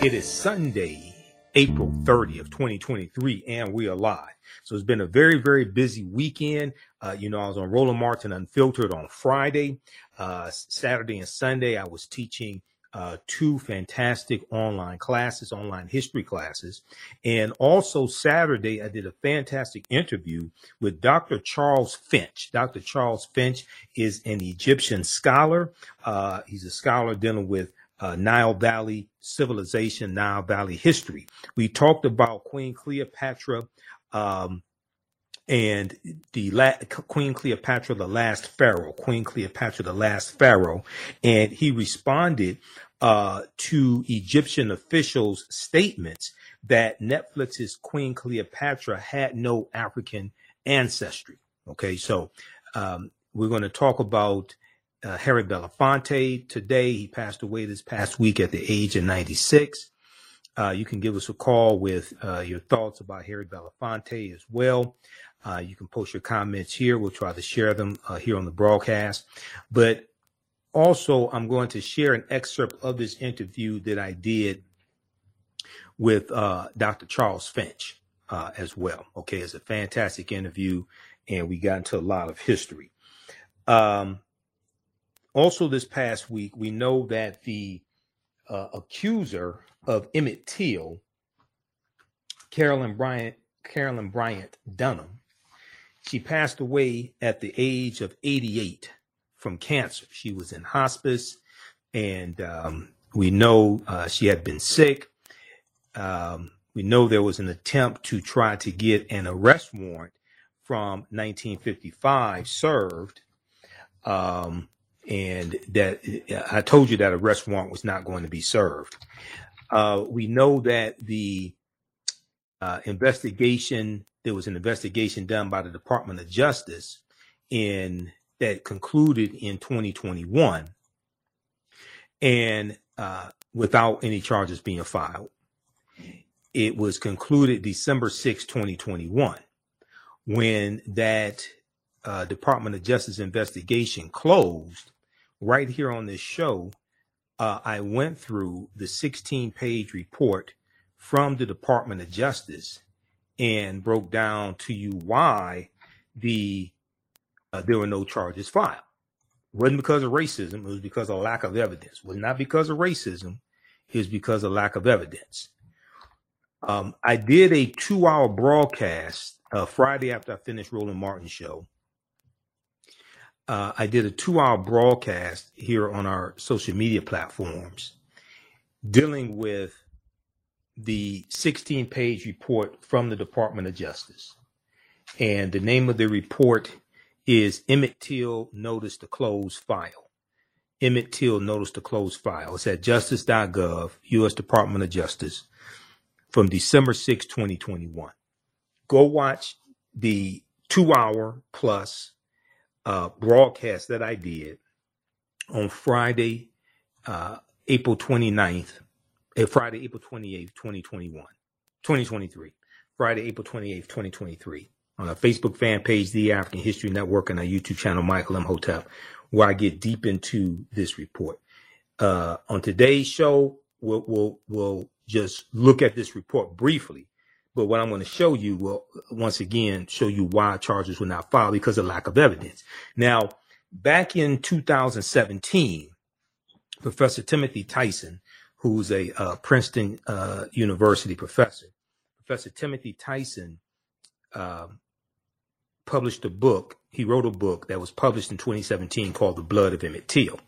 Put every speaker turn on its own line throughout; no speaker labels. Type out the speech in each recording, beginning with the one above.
It is Sunday, April 30th, 2023, and we are live. So it's been a very, very busy weekend. Uh, you know, I was on Roland Martin Unfiltered on Friday. Uh, Saturday and Sunday, I was teaching uh, two fantastic online classes, online history classes. And also Saturday, I did a fantastic interview with Dr. Charles Finch. Dr. Charles Finch is an Egyptian scholar. Uh, he's a scholar dealing with uh, Nile Valley civilization, Nile Valley history. We talked about Queen Cleopatra um, and the la- Queen Cleopatra, the last pharaoh, Queen Cleopatra, the last pharaoh, and he responded uh, to Egyptian officials' statements that Netflix's Queen Cleopatra had no African ancestry. Okay, so um, we're going to talk about uh, Harry Belafonte today. He passed away this past week at the age of 96. Uh, you can give us a call with uh, your thoughts about Harry Belafonte as well. Uh, you can post your comments here. We'll try to share them uh, here on the broadcast. But also, I'm going to share an excerpt of this interview that I did with uh, Dr. Charles Finch as well. Okay, it's a fantastic interview, and we got into a lot of history. Um, also, this past week, we know that the uh, accuser of Emmett Till, Carolyn Bryant, Carolyn Bryant Donham, she passed away at the age of 88 from cancer. She was in hospice, and um, we know uh, she had been sick. Um, we know there was an attempt to try to get an arrest warrant from 1955 served. Um, and that I told you that arrest warrant was not going to be served. Uh, we know that the uh, investigation there was an investigation done by the Department of Justice in that concluded in 2021, and uh, without any charges being filed. It was concluded December 6, 2021, when that uh, Department of Justice investigation closed right here on this show, uh, I went through the 16 page report from the Department of Justice and broke down to you why the uh, there were no charges filed. It wasn't because of racism, it was because of lack of evidence. It was not because of racism, it was because of lack of evidence. Um, I did a two hour broadcast uh, Friday after I finished Roland Martin's show uh, I did a two hour broadcast here on our social media platforms dealing with the 16 page report from the Department of Justice. And the name of the report is Emmett Till Notice to Close File. Emmett Till Notice to Close File. It's at justice.gov, U.S. Department of Justice, from December 6, 2021. Go watch the two hour plus uh, broadcast that I did on Friday, uh, April 29th, uh, Friday, April 28th, 2021, 2023, Friday, April 28th, 2023, on our Facebook fan page, The African History Network, and our YouTube channel, Michael Imhotep, where I get deep into this report. Uh, on today's show, we'll, we'll, we'll just look at this report briefly but what I'm going to show you will once again show you why charges were not filed because of lack of evidence. Now, back in 2017, Professor Timothy Tyson, who's a uh, Princeton uh, University professor, Professor Timothy Tyson uh, published a book. He wrote a book that was published in 2017 called "The Blood of Emmett Till."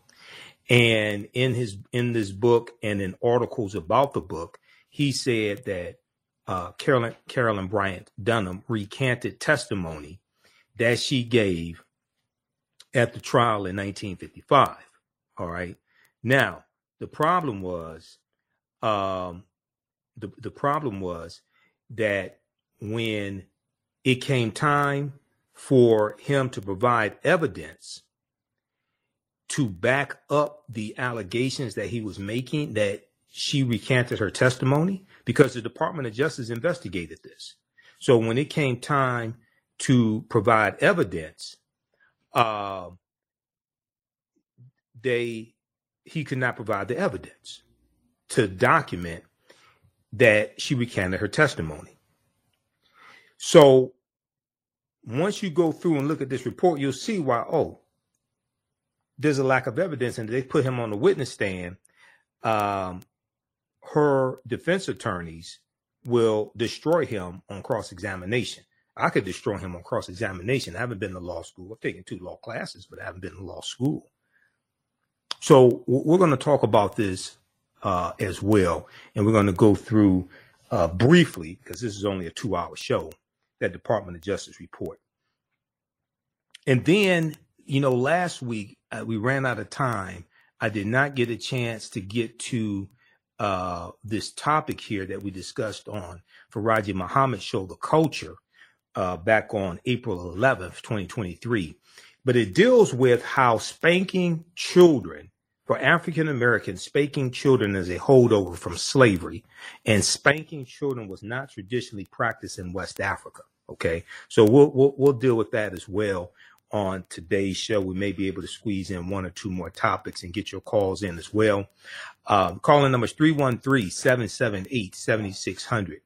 And in his in this book and in articles about the book, he said that uh, Carolyn Carolyn Bryant Donham recanted testimony that she gave at the trial in 1955. All right. Now the problem was, um, the the problem was that when it came time for him to provide evidence to back up the allegations that he was making that she recanted her testimony because the Department of Justice investigated this. So when it came time to provide evidence, uh, they he could not provide the evidence to document that she recanted her testimony. So once you go through and look at this report, you'll see why, oh, there's a lack of evidence and they put him on the witness stand. Um, her defense attorneys will destroy him on cross examination. I could destroy him on cross examination. I haven't been to law school. I've taken two law classes, but I haven't been to law school. So we're going to talk about this uh, as well, and we're going to go through uh, briefly because this is only a two-hour show that Department of Justice report. And then, you know, last week uh, we ran out of time. I did not get a chance to get to uh, this topic here that we discussed on Faraji Muhammad show, the culture, uh, back on April 11th, 2023. But it deals with how spanking children for African Americans, spanking children is a holdover from slavery, and spanking children was not traditionally practiced in West Africa. Okay, so we'll, we'll we'll deal with that as well on today's show. We may be able to squeeze in one or two more topics and get your calls in as well. Um, calling number is 313 778 7600.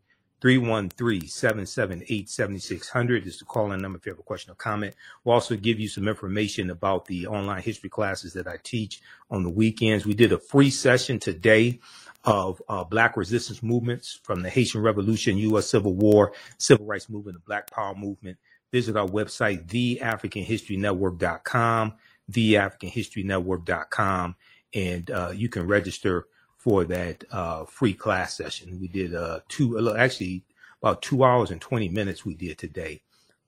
313-778-7600 is the call-in number if you have a question or comment. We'll also give you some information about the online history classes that I teach on the weekends. We did a free session today of uh, Black resistance movements from the Haitian Revolution, U.S. Civil War, Civil Rights Movement, the Black Power Movement. Visit our website, theafricanhistorynetwork.com, theafricanhistorynetwork.com, and uh, you can register for that uh, free class session. We did uh, two, uh, actually about two hours and 20 minutes we did today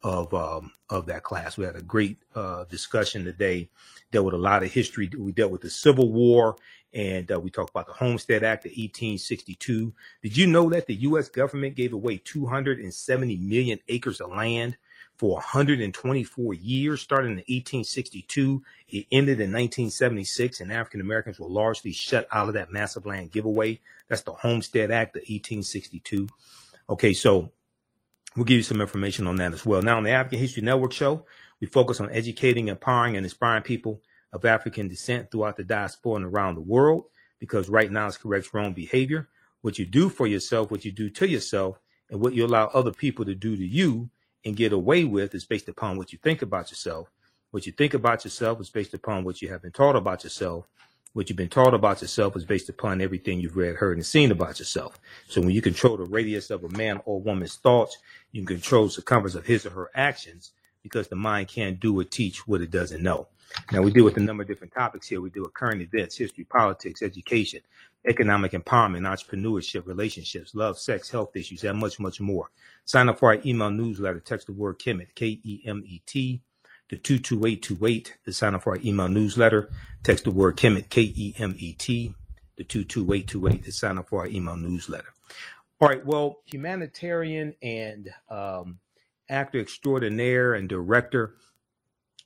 of um, of that class. We had a great uh, discussion today. Dealt with a lot of history. We dealt with the Civil War, and uh, we talked about the Homestead Act of 1862. Did you know that the U.S. government gave away 270 million acres of land for 124 years, starting in 1862. It ended in 1976, and African Americans were largely shut out of that massive land giveaway. That's the Homestead Act of 1862. Okay, so we'll give you some information on that as well. Now, on the African History Network show, we focus on educating, empowering, and inspiring people of African descent throughout the diaspora and around the world because right now it's corrects wrong behavior. What you do for yourself, what you do to yourself, and what you allow other people to do to you and get away with is based upon what you think about yourself. What you think about yourself is based upon what you have been taught about yourself. What you've been taught about yourself is based upon everything you've read, heard, and seen about yourself. So when you control the radius of a man or woman's thoughts, you can control the circumference of his or her actions because the mind can't do or teach what it doesn't know. Now we deal with a number of different topics here. We deal with current events, history, politics, education, economic empowerment, entrepreneurship, relationships, love, sex, health issues, and much, much more. Sign up for our email newsletter. Text the word Kemet, K E M E T, to 22828 to sign up for our email newsletter. Text the word Kemet, K E M E T, to 22828 to sign up for our email newsletter. All right. Well, humanitarian and um, actor extraordinaire and director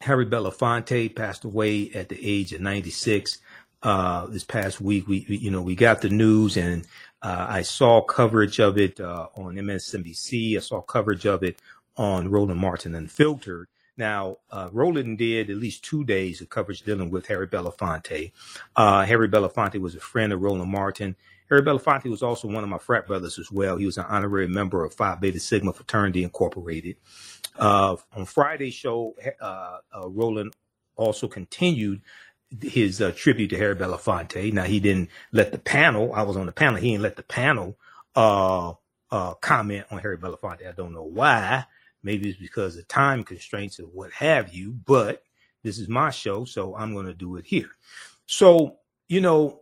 Harry Belafonte passed away at the age of 96 uh, this past week. We, we, you know, we got the news and uh, I saw coverage of it uh, on MSNBC. I saw coverage of it on Roland Martin Unfiltered. Now, uh, Roland did at least two days of coverage dealing with Harry Belafonte. Uh, Harry Belafonte was a friend of Roland Martin. Harry Belafonte was also one of my frat brothers as well. He was an honorary member of Phi Beta Sigma Fraternity Incorporated. Uh, on Friday's show, Roland also continued his uh, tribute to Harry Belafonte. Now he didn't let the panel. I was on the panel. He didn't let the panel uh, uh, comment on Harry Belafonte. I don't know why. Maybe it's because of time constraints or what have you. But this is my show, so I'm going to do it here. So you know,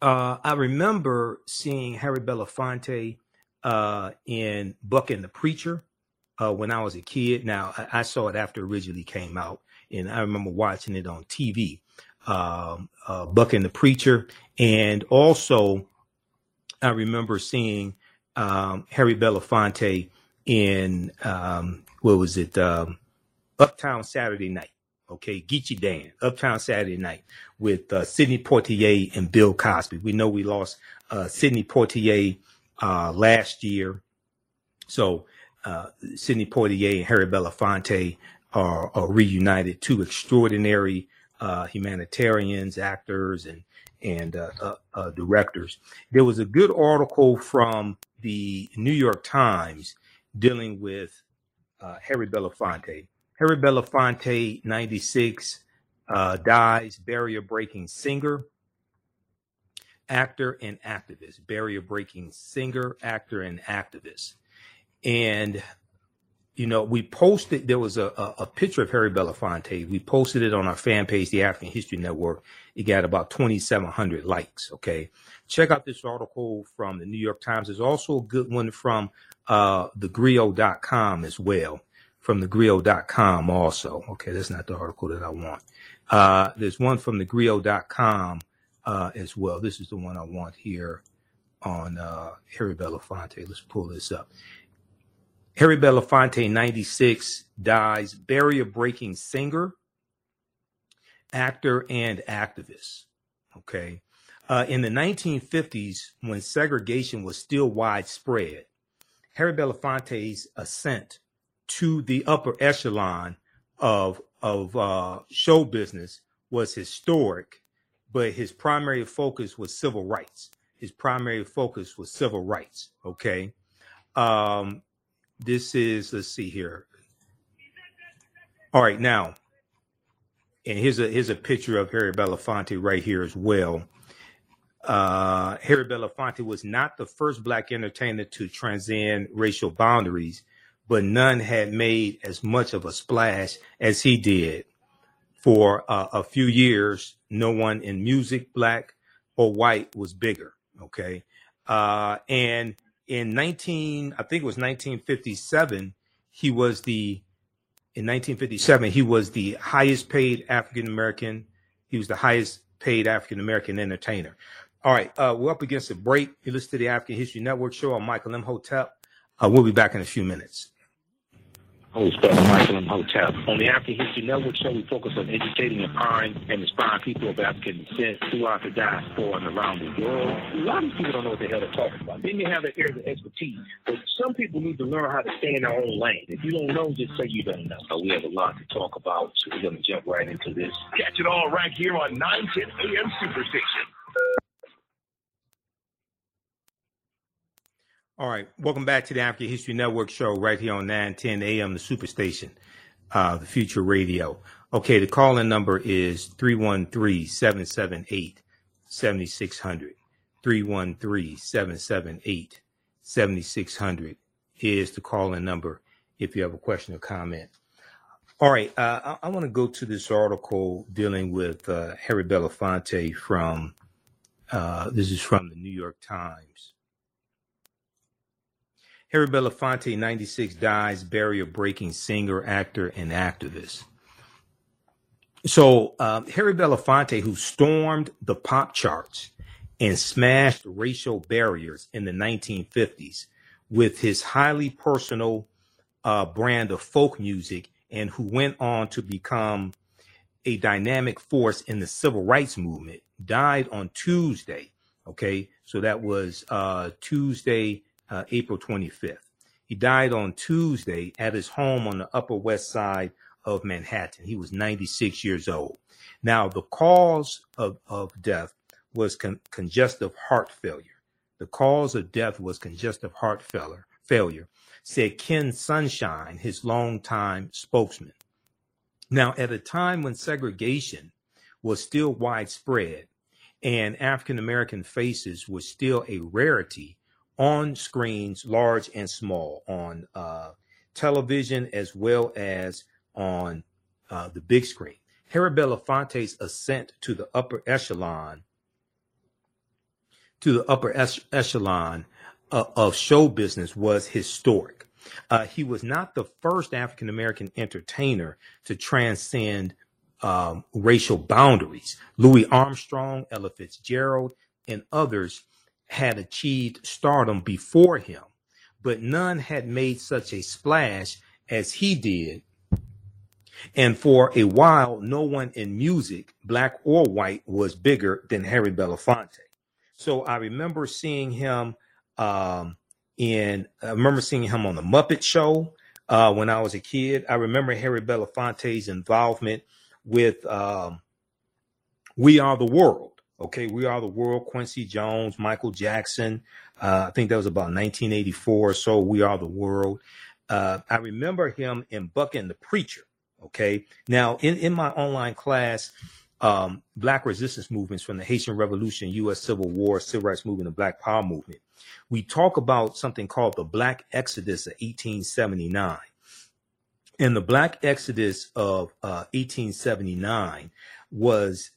uh, I remember seeing Harry Belafonte uh, in Buck and the Preacher uh, when I was a kid. Now I, I, saw it after it originally came out, and I remember watching it on TV. Um, uh, Buck and the Preacher, and also I remember seeing um, Harry Belafonte in um, what was it, um, Uptown Saturday Night. Okay, Geechee Dan, Uptown Saturday Night with uh, Sidney Poitier and Bill Cosby. We know we lost uh, Sidney Poitier uh, last year, so uh, Sidney Poitier and Harry Belafonte are, are reunited, two extraordinary uh, humanitarians, actors, and and uh, uh, uh, directors. There was a good article from the New York Times dealing with Harry Belafonte. Harry Belafonte, 96, uh, dies, barrier breaking singer, actor, and activist. Barrier breaking singer, actor, and activist. And you know, we posted, there was a, a, a, picture of Harry Belafonte. We posted it on our fan page, the African History Network. It got about 2,700 likes. Okay. Check out this article from the New York Times. There's also a good one from uh, thegrio.com as well. From thegrio.com also. Okay. That's not the article that I want. Uh, there's one from thegrio.com uh, as well. This is the one I want here on uh, Harry Belafonte. Let's pull this up. Harry Belafonte, 96, dies, barrier breaking singer, actor, and activist. Okay. Uh, in the 1950s, when segregation was still widespread, Harry Belafonte's ascent to the upper echelon of, of uh, show business was historic, but his primary focus was civil rights. His primary focus was civil rights. Okay. Um, this is, let's see here. All right, now, and here's a here's a picture of Harry Belafonte right here as well. Uh, Harry Belafonte was not the first black entertainer to transcend racial boundaries, but none had made as much of a splash as he did. For uh, a few years, no one in music, black or white, was bigger. Okay, uh, and in 19 i think it was 1957 he was the in 1957 he was the highest paid african american he was the highest paid african american entertainer. All right uh, we're up against a break. You listen to the african history network show. I'm michael imhotep uh, we'll be back in a few minutes
host Brother Michael Imhotep. On the African History Network show, we focus on educating, empowering, and inspiring people of African descent throughout the diaspora and around the world. A lot of people don't know what the hell they're talking about. They may have their areas of expertise, but some people need to learn how to stay in their own lane. If you don't know, just say you don't know. So we have a lot to talk about, so we're going to jump right into this.
Catch it all right here on 910 AM Superstation.
All right, welcome back to the African History Network show right here on 910 AM, the Superstation, uh, the Future Radio. Okay, the call-in number is 313-778-7600. 313-778-7600 is the call-in number if you have a question or comment. All right, uh, I, I want to go to this article dealing with uh, Harry Belafonte from, uh, this is from the New York Times. Harry Belafonte, 96, dies, barrier breaking singer, actor, and activist. So, um, Harry Belafonte, who stormed the pop charts and smashed racial barriers in the 1950s with his highly personal uh, brand of folk music, and who went on to become a dynamic force in the civil rights movement, died on Tuesday. Okay, so that was uh, Tuesday, uh, April 25th. He died on Tuesday at his home on the Upper West Side of Manhattan. He was 96 years old. Now, the cause of, of death was con- congestive heart failure. The cause of death was congestive heart failure, failure, said Ken Sunshine, his longtime spokesman. Now, at a time when segregation was still widespread and African American faces were still a rarity on screens, large and small, on uh, television as well as on uh, the big screen. Harry Belafonte's ascent to the upper echelon, to the upper echelon uh, of show business was historic. Uh, he was not the first African American entertainer to transcend um, racial boundaries. Louis Armstrong, Ella Fitzgerald, and others had achieved stardom before him, but none had made such a splash as he did. And for a while, no one in music, black or white, was bigger than Harry Belafonte. So I remember seeing him um, in, I remember seeing him on the Muppet Show uh, when I was a kid. I remember Harry Belafonte's involvement with um, We Are the World Okay, We Are the World, Quincy Jones, Michael Jackson. Uh, I think that was about 1984 or so. We Are the World. Uh, I remember him in Buck and the Preacher. Okay. Now, in, in my online class, um, Black resistance movements from the Haitian Revolution, U.S. Civil War, Civil Rights Movement, and Black Power Movement, we talk about something called the Black Exodus of 1879. And the Black Exodus of uh, 1879 was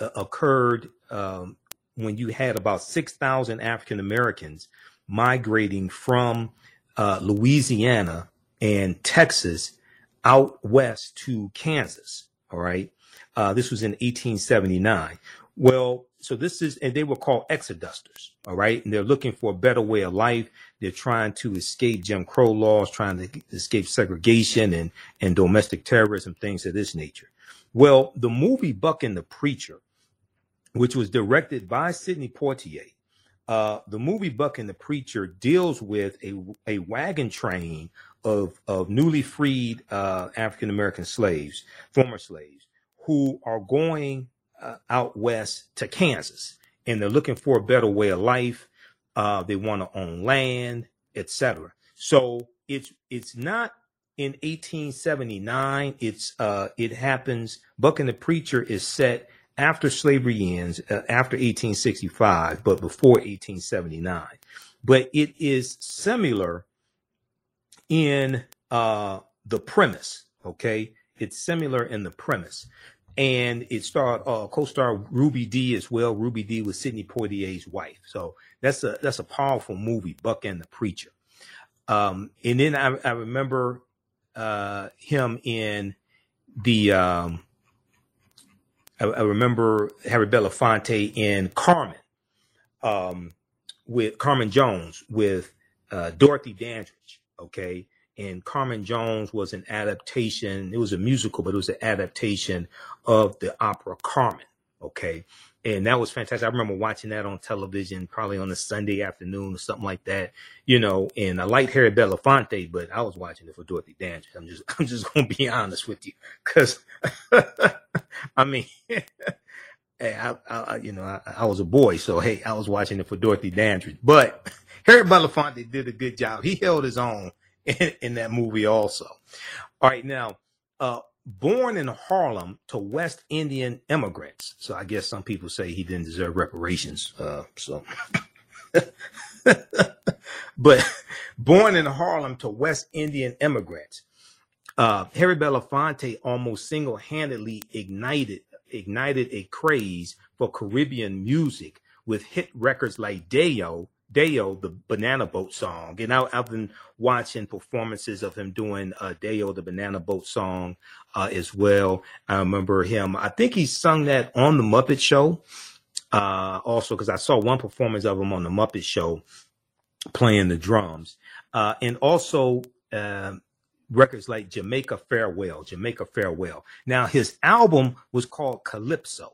uh, occurred um, when you had about 6,000 African Americans migrating from uh, Louisiana and Texas out west to Kansas. All right. Uh, this was in 1879. Well, so this is, and they were called exodusters. All right. And they're looking for a better way of life. They're trying to escape Jim Crow laws, trying to escape segregation and, and domestic terrorism, things of this nature. Well, the movie Buck and the Preacher, which was directed by Sidney Poitier, uh, the movie Buck and the Preacher deals with a, a wagon train of, of newly freed uh, African American slaves, former slaves, who are going uh, out west to Kansas and they're looking for a better way of life. Uh, they want to own land, etc. So it's it's not in 1879. It's uh, it happens. Buck and the Preacher is set after slavery ends, uh, after 1865, but before 1879. But it is similar in uh, the premise. Okay, it's similar in the premise, and it starred uh, co-star Ruby Dee as well. Ruby Dee was Sidney Poitier's wife, so that's a that's a powerful movie, Buck and the Preacher. Um, and then I, I remember uh, him in the um, I, I, remember Harry Belafonte in Carmen, um, with Carmen Jones with uh, Dorothy Dandridge. Okay, and Carmen Jones was an adaptation. It was a musical, but it was an adaptation of the opera Carmen. Okay, and that was fantastic. I remember watching that on television, probably on a Sunday afternoon or something like that, you know. And I liked Harry Belafonte, but I was watching it for Dorothy Dandridge. I'm just, I'm just gonna be honest with you, because I mean, I, I, you know, I, I, was a boy, so hey, I was watching it for Dorothy Dandridge. But Harry Belafonte did a good job. He held his own in, in that movie, also. All right, now, uh, born in Harlem to West Indian immigrants. So I guess some people say he didn't deserve reparations. Uh, so, but born in Harlem to West Indian immigrants, uh, Harry Belafonte almost single-handedly ignited ignited a craze for Caribbean music with hit records like Day-O Day-O, the Banana Boat song. And I, have been watching performances of him doing uh, Day-O, the Banana Boat song uh, as well. I remember him, I think he sung that on The Muppet Show. Uh, also, because I saw one performance of him on The Muppet Show playing the drums. Uh, and also, um, records like Jamaica Farewell, Jamaica Farewell. Now, his album was called Calypso,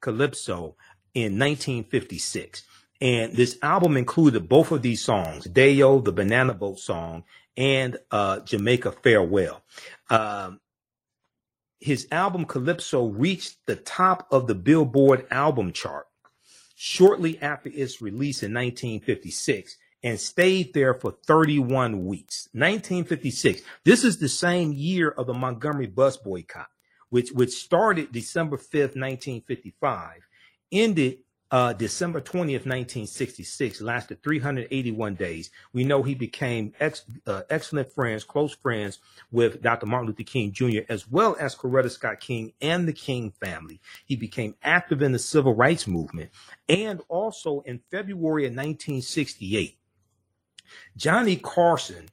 Calypso in 1956. And this album included both of these songs, Day-O, the Banana Boat song, and uh, Jamaica Farewell. Um, his album Calypso reached the top of the Billboard album chart shortly after its release in 1956 and stayed there for 31 weeks. 1956. This is the same year of the Montgomery bus boycott, which, which started December 5th, 1955, ended uh, December 20th, 1966, lasted 381 days. We know he became ex, uh, excellent friends, close friends with Dr. Martin Luther King Jr., as well as Coretta Scott King and the King family. He became active in the civil rights movement. And also in February of 1968, Johnny Carson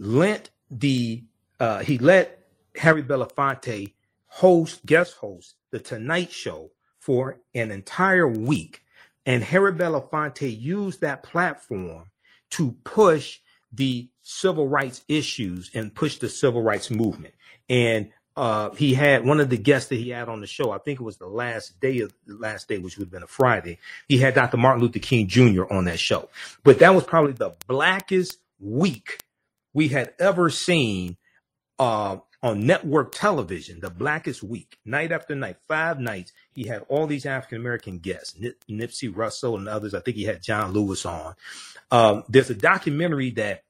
lent the, uh, he let Harry Belafonte host, guest host, The Tonight Show for an entire week. And Harry Belafonte used that platform to push the civil rights issues and push the civil rights movement. And uh, he had one of the guests that he had on the show. I think it was the last day of the last day, which would have been a Friday. He had Dr. Martin Luther King Jr. on that show. But that was probably the blackest week we had ever seen uh, on network television, the Blackest Week, night after night, five nights, he had all these African American guests, Nip- Nipsey Russell and others. I think he had John Lewis on. Um, there's a documentary that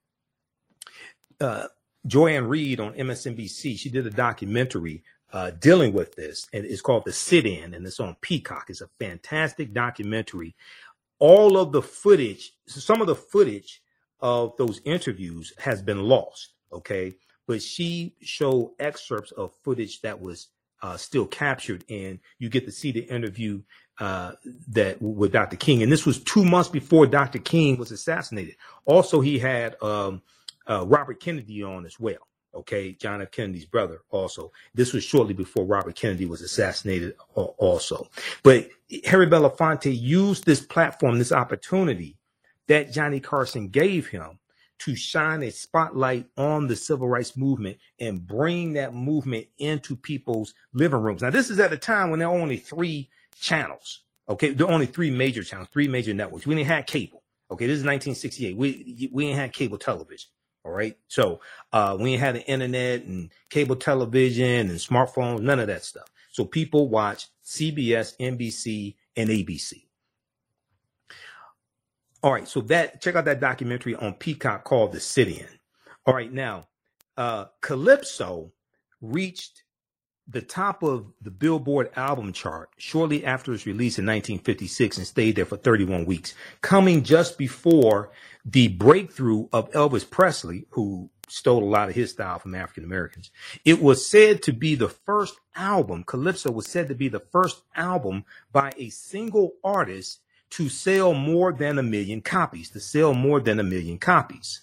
uh, Joy-Ann Reid on MSNBC, she did a documentary uh, dealing with this, and it's called The Sit In, and it's on Peacock. It's a fantastic documentary. All of the footage, some of the footage of those interviews has been lost, okay? But she showed excerpts of footage that was uh, still captured, and you get to see the interview uh, that with Dr. King. And this was two months before Dr. King was assassinated. Also, he had um, uh, Robert Kennedy on as well. Okay, John F. Kennedy's brother. Also, this was shortly before Robert Kennedy was assassinated. Also, but Harry Belafonte used this platform, this opportunity that Johnny Carson gave him to shine a spotlight on the civil rights movement and bring that movement into people's living rooms. Now, this is at a time when there are only three channels. Okay, there are only three major channels, three major networks. We didn't have cable. Okay, this is 1968. We we didn't have cable television. All right. So uh, we ain't had the internet and cable television and smartphones, none of that stuff. So people watch CBS, NBC, and ABC. All right. So that check out that documentary on Peacock called The Sit In. All right. Now, uh, Calypso reached the top of the Billboard album chart shortly after its release in 1956 and stayed there for 31 weeks, coming just before the breakthrough of Elvis Presley, who stole a lot of his style from African Americans. It was said to be the first album, Calypso was said to be the first album by a single artist to sell more than a million copies, to sell more than a million copies.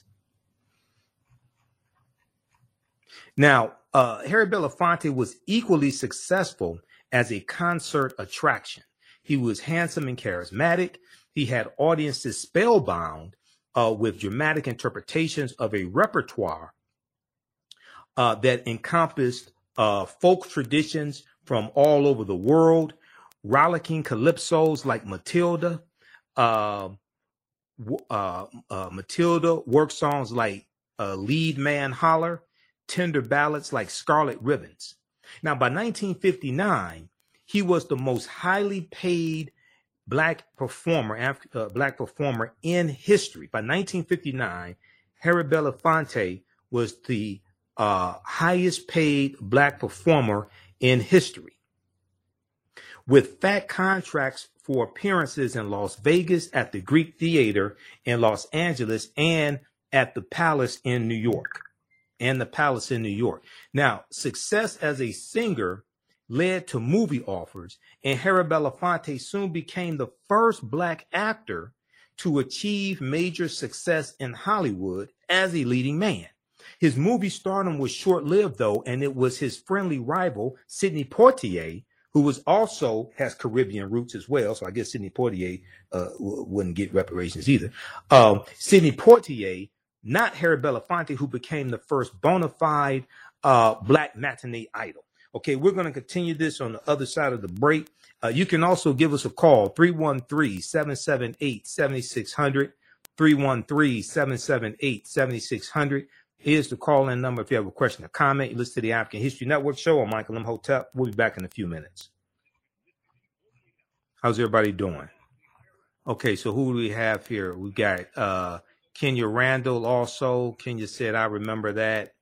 Now, uh, Harry Belafonte was equally successful as a concert attraction. He was handsome and charismatic. He had audiences spellbound uh, with dramatic interpretations of a repertoire uh, that encompassed uh, folk traditions from all over the world, rollicking calypsos like Matilda. Um, uh, uh, Matilda work songs like uh, Lead Man Holler, tender ballads like Scarlet Ribbons. Now, by 1959, he was the most highly paid black performer, uh, black performer in history. By 1959, Harry Belafonte was the uh, highest paid black performer in history. With fat contracts for appearances in Las Vegas, at the Greek Theater in Los Angeles, and at the Palace in New York. And the Palace in New York. Now, success as a singer led to movie offers, and Harry Belafonte soon became the first black actor to achieve major success in Hollywood as a leading man. His movie stardom was short lived, though, and it was his friendly rival, Sidney Poitier, who was also has Caribbean roots as well. So I guess Sidney Poitier uh, w- wouldn't get reparations either. Um, Sidney Poitier, not Harry Belafonte, who became the first bona fide uh, black matinee idol. Okay, we're going to continue this on the other side of the break. Uh, you can also give us a call 313 778 7600. 313 778 7600 is the call in number if you have a question or comment. You listen to the African History Network show on Michael Imhotep. We'll be back in a few minutes. How's everybody doing? Okay, so who do we have here? We got uh, Kenya Randall also. Kenya said, I remember that.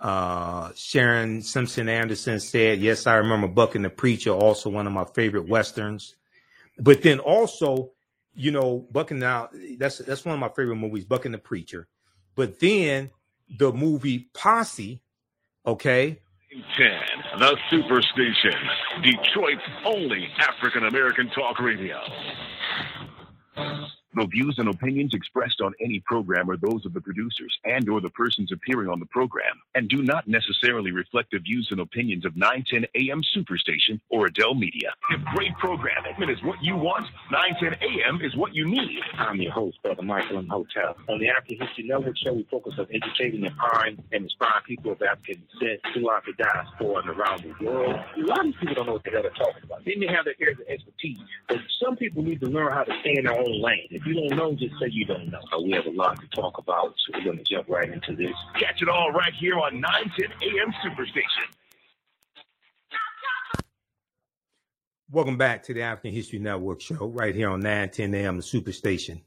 Uh, Sharon Simpson Anderson said, Yes, I remember Buck and the Preacher, also one of my favorite Westerns. But then also, you know, Buck and now that's that's one of my favorite movies, Buck and the Preacher. But then the movie Posse, okay.
10, the Superstation, Detroit's only African American talk radio. The views and opinions expressed on any program are those of the producers and or the persons appearing on the program and do not necessarily reflect the views and opinions of 910 AM Superstation or Adell Media. If great programming is what you want, 910 AM is what you need.
I'm your host, Brother Michael Imhotep. On the African History Network show, we focus on educating, empowering, and inspiring people of African descent throughout the diaspora and around the world. A lot of people don't know what the hell they're talking about. They may have their areas of expertise, but some people need to learn how to stay in their own lane If you don't know, just say you don't know. We have a lot to talk about, so we're going to jump right into this.
Catch it all right here on 910 AM Superstation.
Welcome back to the African History Network show right here on 910 AM, Superstation,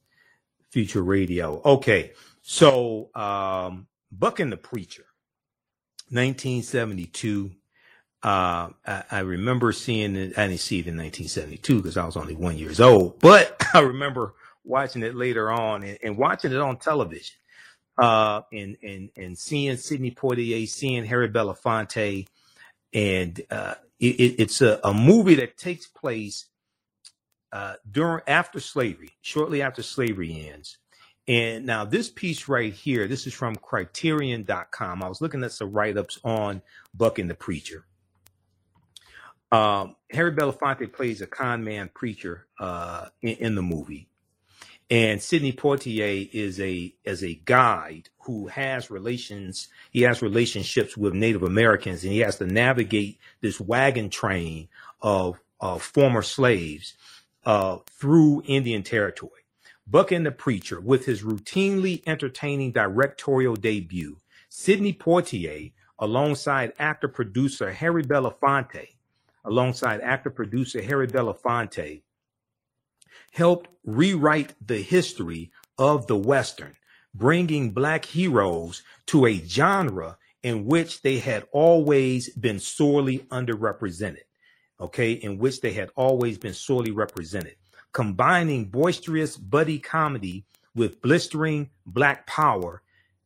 Future Radio. Okay, so um, Buck and the Preacher, 1972. Uh, I, I remember seeing it. I didn't see it in 1972 because I was only one years old, but I remember watching it later on and, and watching it on television. Uh, and, and, and seeing Sidney Poitier, seeing Harry Belafonte, and, uh, it, it's a, a movie that takes place, uh, during, after slavery, shortly after slavery ends. And now this piece right here, this is from criterion.com. I was looking at some write-ups on Buck and the Preacher. Um, Harry Belafonte plays a con man preacher uh, in, in the movie, and Sidney Poitier is a as a guide who has relations. He has relationships with Native Americans, and he has to navigate this wagon train of of former slaves uh, through Indian territory. Buck and the Preacher, with his routinely entertaining directorial debut, Sidney Poitier, alongside actor producer Harry Belafonte, alongside actor producer Harry Belafonte, helped rewrite the history of the Western, bringing Black heroes to a genre in which they had always been sorely underrepresented. Okay, in which they had always been sorely represented, combining boisterous buddy comedy with blistering Black Power,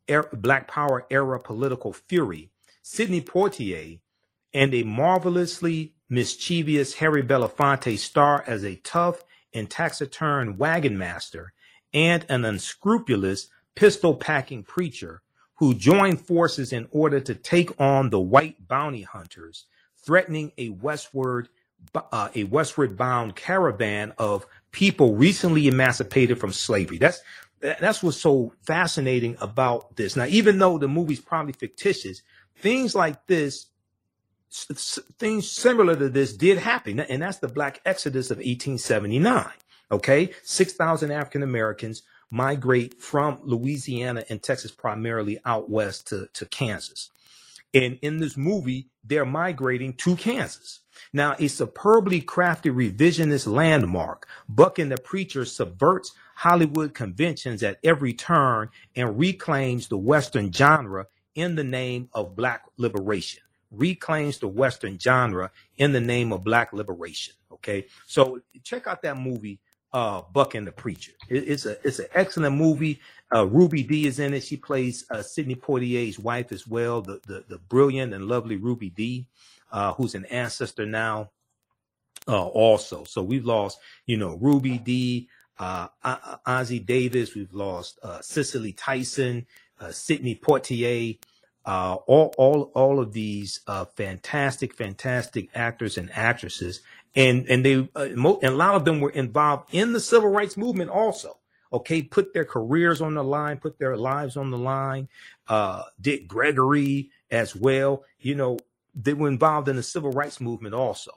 er, Black Power era political fury. Sidney Poitier and a marvelously mischievous Harry Belafonte star as a tough and taciturn wagon master and an unscrupulous pistol packing preacher who joined forces in order to take on the white bounty hunters, threatening a westward uh, a westward bound caravan of people recently emancipated from slavery. That's that's what's so fascinating about this. Now, even though the movie's probably fictitious, things like this things similar to this did happen, and that's the Black Exodus of 1879. Okay, 6,000 African Americans migrate from Louisiana and Texas primarily out west to, to Kansas. And in this movie, they're migrating to Kansas. Now, a superbly crafted revisionist landmark, Buck and the Preacher subverts Hollywood conventions at every turn and reclaims the Western genre in the name of Black liberation reclaims the Western genre in the name of Black liberation. Okay, so check out that movie, uh, Buck and the Preacher. It, it's a it's an excellent movie. Uh, Ruby Dee is in it. She plays uh, Sidney Poitier's wife as well, the, the the brilliant and lovely Ruby Dee, uh, who's an ancestor now. Uh, also, so we've lost, you know, Ruby Dee, uh, Ossie Davis. We've lost uh, Cicely Tyson, uh, Sidney Poitier uh, all all all of these uh, fantastic, fantastic actors and actresses, and and they uh, mo- and a lot of them were involved in the civil rights movement also. Okay, put their careers on the line, put their lives on the line. Uh, Dick Gregory as well. You know, they were involved in the civil rights movement also.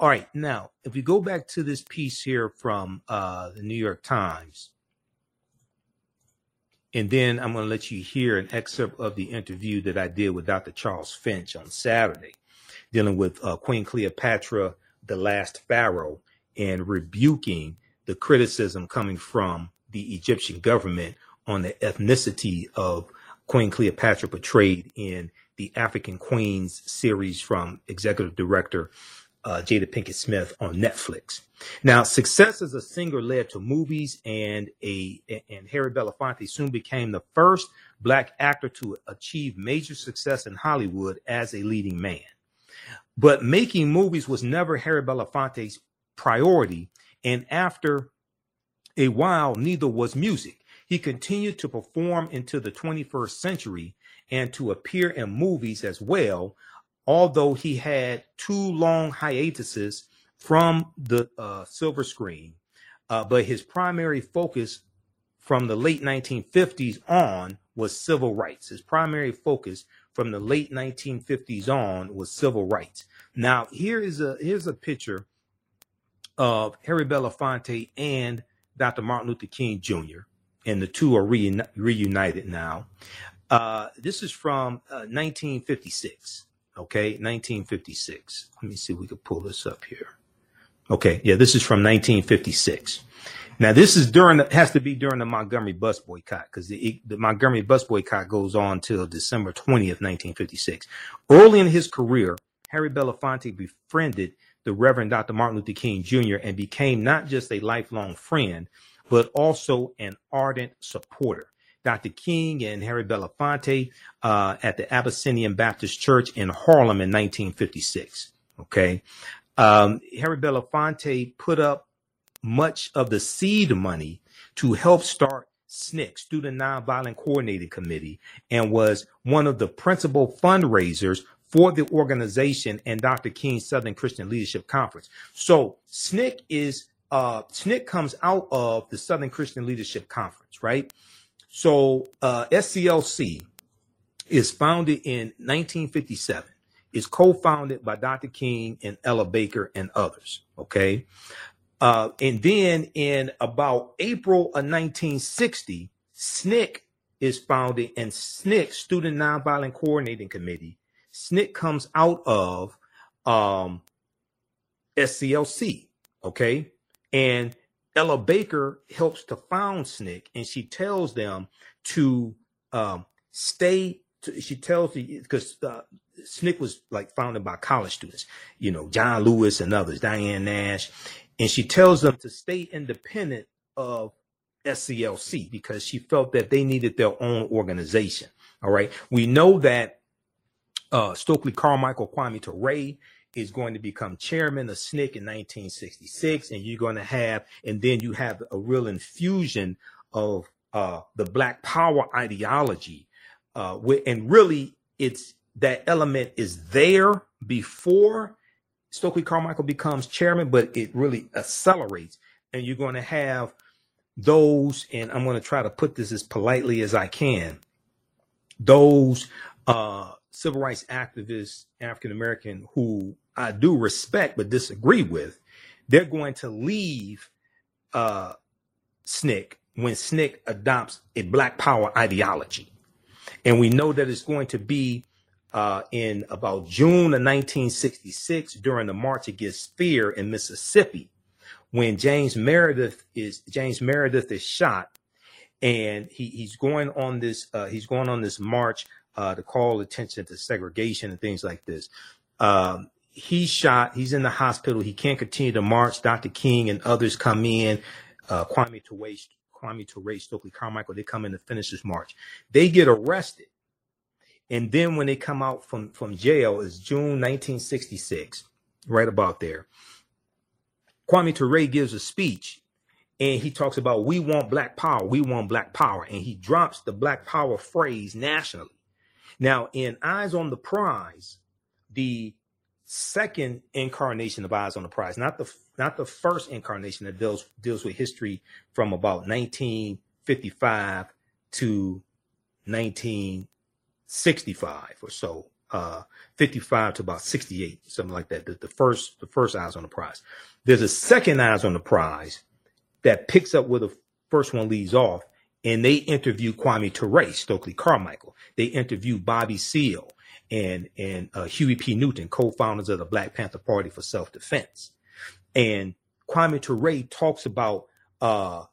All right, now if we go back to this piece here from uh, the New York Times. And then I'm going to let you hear an excerpt of the interview that I did with Dr. Charles Finch on Saturday, dealing with uh, Queen Cleopatra, the last pharaoh, and rebuking the criticism coming from the Egyptian government on the ethnicity of Queen Cleopatra portrayed in the African Queens series from executive director uh, Jada Pinkett Smith on Netflix. Now, success as a singer led to movies, and a and Harry Belafonte soon became the first black actor to achieve major success in Hollywood as a leading man. But making movies was never Harry Belafonte's priority, and after a while, neither was music. He continued to perform into the 21st century and to appear in movies as well, although he had two long hiatuses from the uh, silver screen, uh, but his primary focus from the late 1950s on was civil rights. His primary focus from the late 1950s on was civil rights. Now here is a here's a picture of Harry Belafonte and Dr. Martin Luther King Jr., and the two are reuni- reunited now. Uh, this is from uh, 1956. Okay, 1956. Let me see if we can pull this up here. Okay, yeah, this is from 1956. Now, this is during the, has to be during the Montgomery bus boycott because the, the Montgomery bus boycott goes on till December 20th, 1956. Early in his career, Harry Belafonte befriended the Reverend Dr. Martin Luther King Jr. and became not just a lifelong friend, but also an ardent supporter. Dr. King and Harry Belafonte uh, at the Abyssinian Baptist Church in Harlem in 1956. Okay. Um, Harry Belafonte put up much of the seed money to help start SNCC, Student Nonviolent Coordinating Committee, and was one of the principal fundraisers for the organization and Dr. King's Southern Christian Leadership Conference. So SNCC is uh, SNCC comes out of the Southern Christian Leadership Conference, right? So uh, SCLC is founded in 1957. It's co-founded by Dr. King and Ella Baker and others. Okay, uh, and then in about April of 1960, SNCC is founded, and SNCC, Student Nonviolent Coordinating Committee, SNCC comes out of um, SCLC. Okay, and Ella Baker helps to found SNCC, and she tells them to um, stay. To, she tells the because uh, SNCC was like founded by college students, you know, John Lewis and others, Diane Nash, and she tells them to stay independent of SCLC because she felt that they needed their own organization. All right. We know that uh, Stokely Carmichael Kwame Ture is going to become chairman of SNCC in 1966, and you're going to have, and then you have a real infusion of uh, the Black Power ideology, uh, and really, it's that element is there before Stokely Carmichael becomes chairman, but it really accelerates. And you're going to have those, and I'm going to try to put this as politely as I can, those uh, civil rights activists, African American, who I do respect but disagree with, they're going to leave uh, SNCC when SNCC adopts a Black Power ideology. And we know that it's going to be uh, in about June of 1966 during the March Against Fear in Mississippi, when James Meredith is James Meredith is shot, and he, he's going on this uh, he's going on this march uh, to call attention to segregation and things like this. Um, he's shot. He's in the hospital. He can't continue to march. Dr. King and others come in. Uh, Kwame Ture, Kwame Ture, Stokely Carmichael, they come in to finish this march. They get arrested and then when they come out from, from jail is June 1966, right about there. Kwame Ture gives a speech and he talks about we want black power, we want black power, and he drops the black power phrase nationally. Now, in Eyes on the Prize, the second incarnation of Eyes on the Prize, not the not the first incarnation that deals deals with history from about 1955 to 1965 or so, uh, 55 to about 68, something like that. The, the first, the first eyes on the prize. There's a second eyes on the prize that picks up where the first one leaves off. And they interview Kwame Ture, Stokely Carmichael. They interview Bobby Seale and, and uh, Huey P. Newton, co-founders of the Black Panther Party for Self-Defense. And Kwame Ture talks about, uh,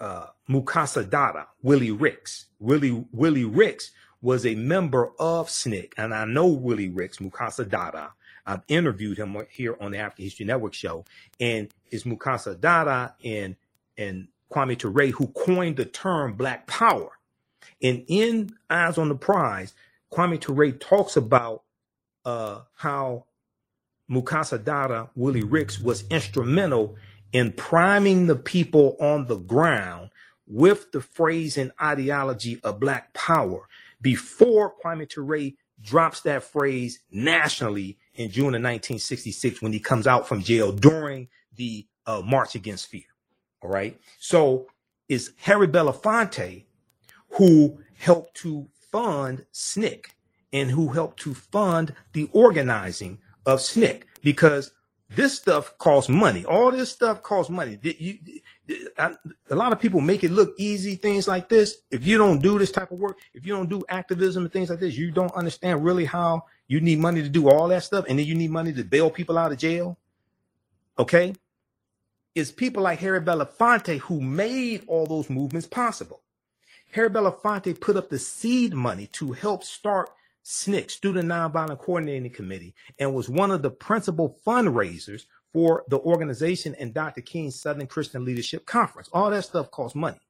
uh, Mukasa Dada, Willie Ricks. Willie, Willie Ricks was a member of SNCC, and I know Willie Ricks, Mukasa Dada. I've interviewed him here on the African History Network show, and it's Mukasa Dada and and Kwame Ture who coined the term Black Power. And in Eyes on the Prize, Kwame Ture talks about uh, how Mukasa Dada, Willie Ricks, was instrumental in priming the people on the ground with the phrase and ideology of Black Power before Kwame Ture drops that phrase nationally in June of 1966 when he comes out from jail during the uh, March Against Fear. All right. So it's Harry Belafonte who helped to fund SNCC and who helped to fund the organizing of SNCC because this stuff costs money. All this stuff costs money. You, I, a lot of people make it look easy, things like this. If you don't do this type of work, if you don't do activism and things like this, you don't understand really how you need money to do all that stuff. And then you need money to bail people out of jail. Okay. It's people like Harry Belafonte who made all those movements possible. Harry Belafonte put up the seed money to help start SNCC, Student Nonviolent Coordinating Committee, and was one of the principal fundraisers for the organization and Dr. King's Southern Christian Leadership Conference. All that stuff costs money.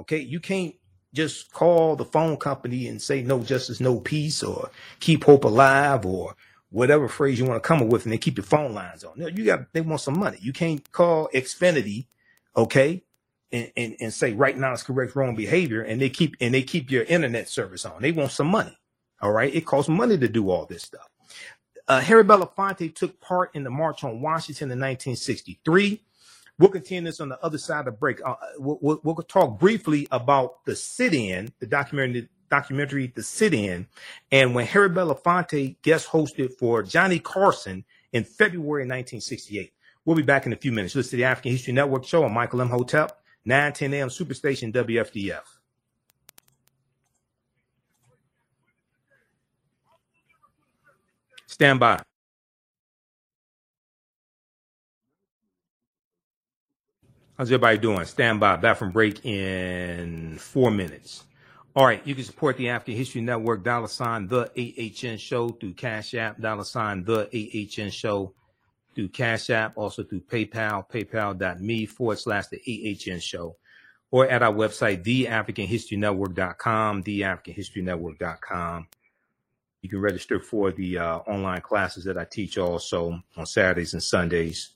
Okay. You can't just call the phone company and say no justice, no peace, or keep hope alive, or whatever phrase you want to come up with, and they keep your phone lines on. You got they want some money. You can't call Xfinity, okay, and, and, and say right now it's correct wrong behavior, and they keep and they keep your internet service on. They want some money. All right. It costs money to do all this stuff. Uh, Harry Belafonte took part in the March on Washington in 1963. We'll continue this on the other side of the break. Uh, we'll, we'll, we'll, talk briefly about the sit-in, the documentary, documentary, the sit-in, and when Harry Belafonte guest hosted for Johnny Carson in February 1968. We'll be back in a few minutes. Listen to the African History Network show on Michael Imhotep, 9 10 a.m. Superstation WFDF. Stand by. How's everybody doing? Stand by. Back from break in four minutes. All right, you can support the African History Network, dollar sign the AHN show through Cash App, dollar sign the AHN show through Cash App, also through PayPal, paypal.me forward slash the AHN show, or at our website, theafricanhistorynetwork.com, theafricanhistorynetwork.com. You can register for the uh, online classes that I teach also on Saturdays and Sundays.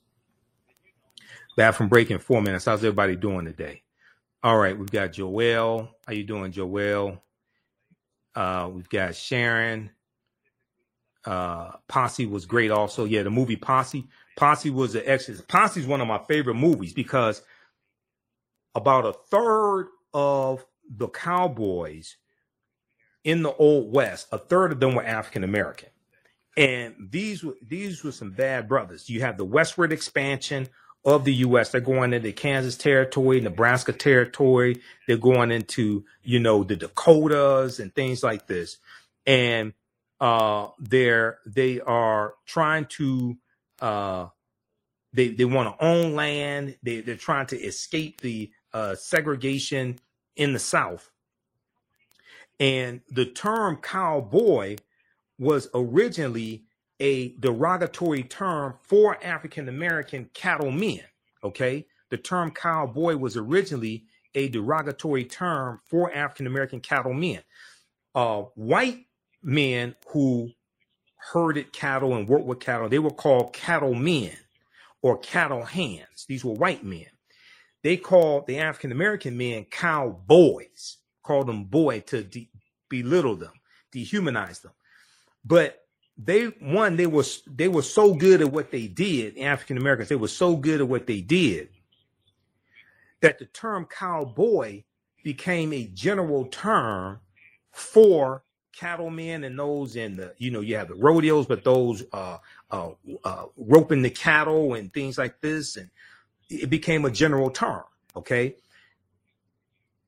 Back from break in four minutes. How's everybody doing today? All right, we've got Joelle. How you doing, Joelle? Uh, we've got Sharon. Uh, Posse was great also. Yeah, the movie Posse. Posse was an excellent. Posse is one of my favorite movies because about a third of the cowboys in the old west, a third of them were African American. And these were these were some bad brothers. You have the westward expansion of the U.S. They're going into Kansas territory, Nebraska territory. They're going into you know the Dakotas and things like this, and uh, they're they are trying to uh, they they want to own land. They they're trying to escape the uh, segregation in the South, and the term cowboy was originally a derogatory term for African American cattlemen. Okay. The term cowboy was originally a derogatory term for African American cattlemen. Uh, white men who herded cattle and worked with cattle, they were called cattle men or cattle hands. These were white men. They called the African American men cowboys called them boy to de- belittle them, dehumanize them. But they one they were they were so good at what they did. African Americans they were so good at what they did that the term cowboy became a general term for cattlemen and those in the you know you have the rodeos, but those uh, uh, uh, roping the cattle and things like this, and it became a general term. Okay,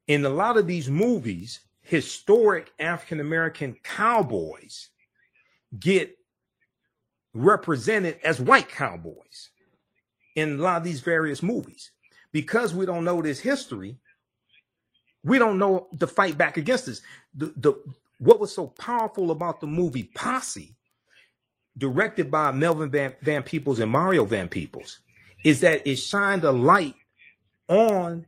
in a lot of these movies, historic African American cowboys get represented as white cowboys in a lot of these various movies. Because we don't know this history, we don't know to fight back against this. The, the what was so powerful about the movie Posse, directed by Melvin Van, Van Peebles and Mario Van Peebles, is that it shined a light on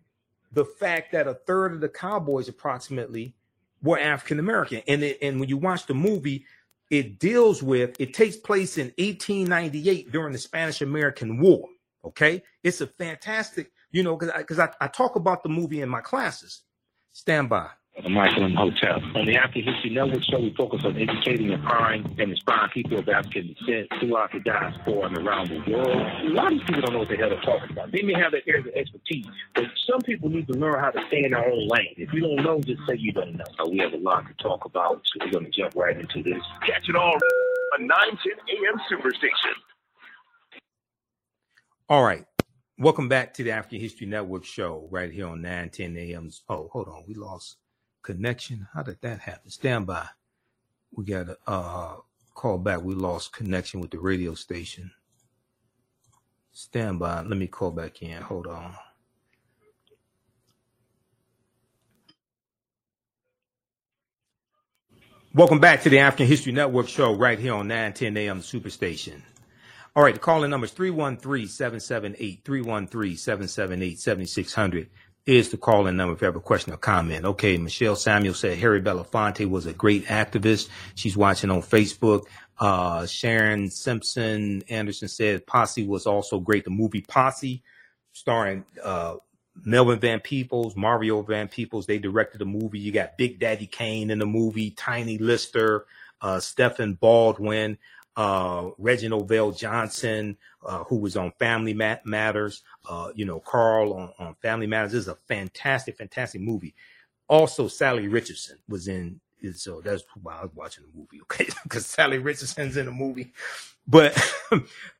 the fact that a third of the cowboys approximately were African American. And it, and when you watch the movie, it deals with it takes place in 1898 during the Spanish American War. Okay, it's a fantastic, you know, because because I, I, I talk about the movie in my classes. Stand by
the Michael Imhotep. On the African History Network show, we focus on educating, empowering, and inspiring people of African descent throughout the diaspora and around the world. A lot of these people don't know what the hell they're talking about. They may have their areas of expertise, but some people need to learn how to stay in their own lane. If you don't know, just say you don't know. So we have a lot to talk about, so we're going to jump right into this.
Catch it all on 910 AM Superstation.
All right. Welcome back to the African History Network show right here on 910 a.m. Oh, hold on. We lost connection. How did that happen? Stand by. We got a uh, call back. We lost connection with the radio station. Stand by. Let me call back in. Hold on. Welcome back to the African History Network show right here on 910 AM Superstation. All right, the calling number is 313-778, 313-778-7600 is the calling number if you have a question or comment. Okay, Michelle Samuel said Harry Belafonte was a great activist. She's watching on Facebook. Uh, Sharon Simpson Anderson said Posse was also great. The movie Posse, starring uh, Melvin Van Peebles, Mario Van Peebles, they directed the movie. You got Big Daddy Kane in the movie, Tiny Lister, uh, Stephen Baldwin, uh, Reginald VelJohnson, uh, who was on Family Matters, uh, you know, Carl on, on Family Matters. This is a fantastic, fantastic movie. Also, Salli Richardson was in so that's why I was watching the movie, okay? Because Salli Richardson's in the movie. But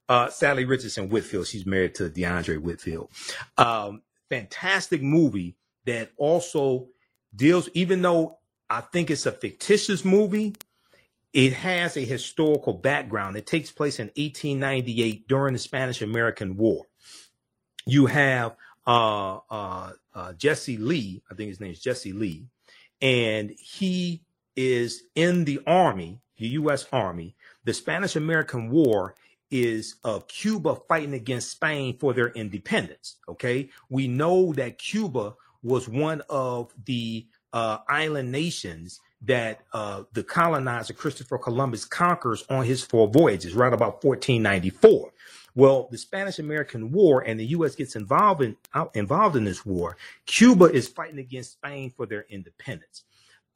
uh, Salli Richardson Whitfield, she's married to Dondré Whitfield. Um, fantastic movie that also deals, even though I think it's a fictitious movie, it has a historical background. It takes place in 1898 during the Spanish American War. You have uh, uh, uh, Jesse Lee, I think his name is Jesse Lee, and he is in the Army, the U.S. Army. The Spanish American War is of Cuba fighting against Spain for their independence. Okay, we know that Cuba was one of the uh, island nations that uh, the colonizer Christopher Columbus conquers on his four voyages, right about 1494. Well, the Spanish American War and the U.S. gets involved in involved in this war. Cuba is fighting against Spain for their independence.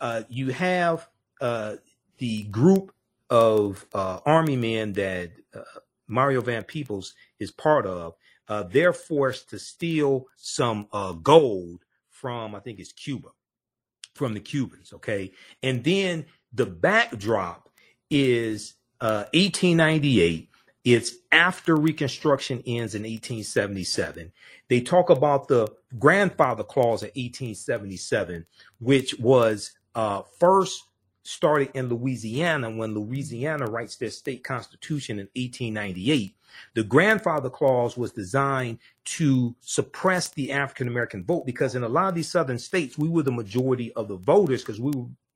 Uh, you have uh, the group of uh, army men that uh, Mario Van Peebles is part of, uh, they're forced to steal some gold from, I think it's Cuba, from the Cubans. Okay. And then the backdrop is uh, 1898. It's after Reconstruction ends in 1877. They talk about the grandfather clause of 1877, which was uh, first started in Louisiana when Louisiana writes their state constitution in 1898. The grandfather clause was designed to suppress the African American vote because in a lot of these southern states, we were the majority of the voters because we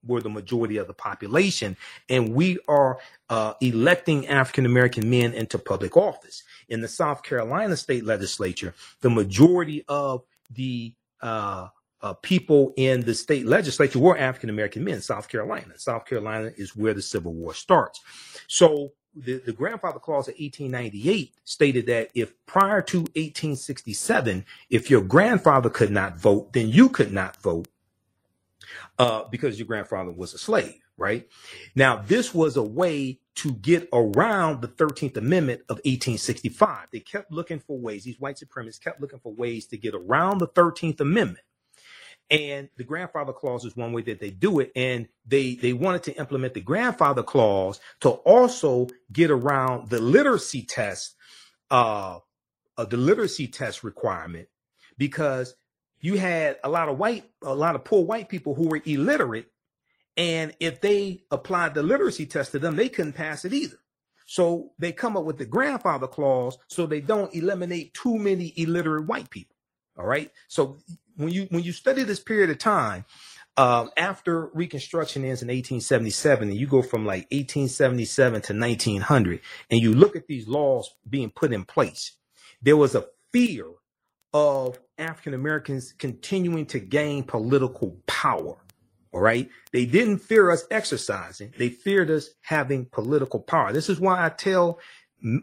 were the majority of the population, and we are uh, electing African American men into public office. In the South Carolina state legislature, the majority of the uh, uh, people in the state legislature were African American men, South Carolina. South Carolina is where the Civil War starts. So the, the grandfather clause of 1898 stated that if prior to 1867, if your grandfather could not vote, then you could not vote uh, because your grandfather was a slave, right? Now, this was a way to get around the 13th Amendment of 1865. They kept looking for ways, these white supremacists kept looking for ways to get around the 13th Amendment and the grandfather clause is one way that they do it. And they, they wanted to implement the grandfather clause to also get around the literacy test, uh, uh, the literacy test requirement because you had a lot of white, a lot of poor white people who were illiterate. And if they applied the literacy test to them, they couldn't pass it either. So they come up with the grandfather clause so they don't eliminate too many illiterate white people. All right. So when you when you study this period of time, um, after Reconstruction ends in 1877, and you go from like 1877 to 1900, and you look at these laws being put in place, there was a fear of African Americans continuing to gain political power. All right. They didn't fear us exercising, they feared us having political power. This is why I tell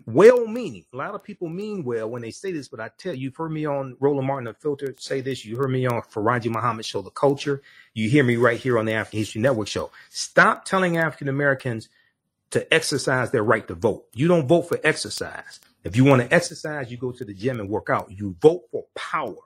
well meaning. A lot of people mean well when they say this, but I tell you, you've heard me on Roland Martin the Filter say this. You heard me on Faraji Muhammad show, The Culture. You hear me right here on the African History Network show. Stop telling African Americans to exercise their right to vote. You don't vote for exercise. If you want to exercise, you go to the gym and work out. You vote for power.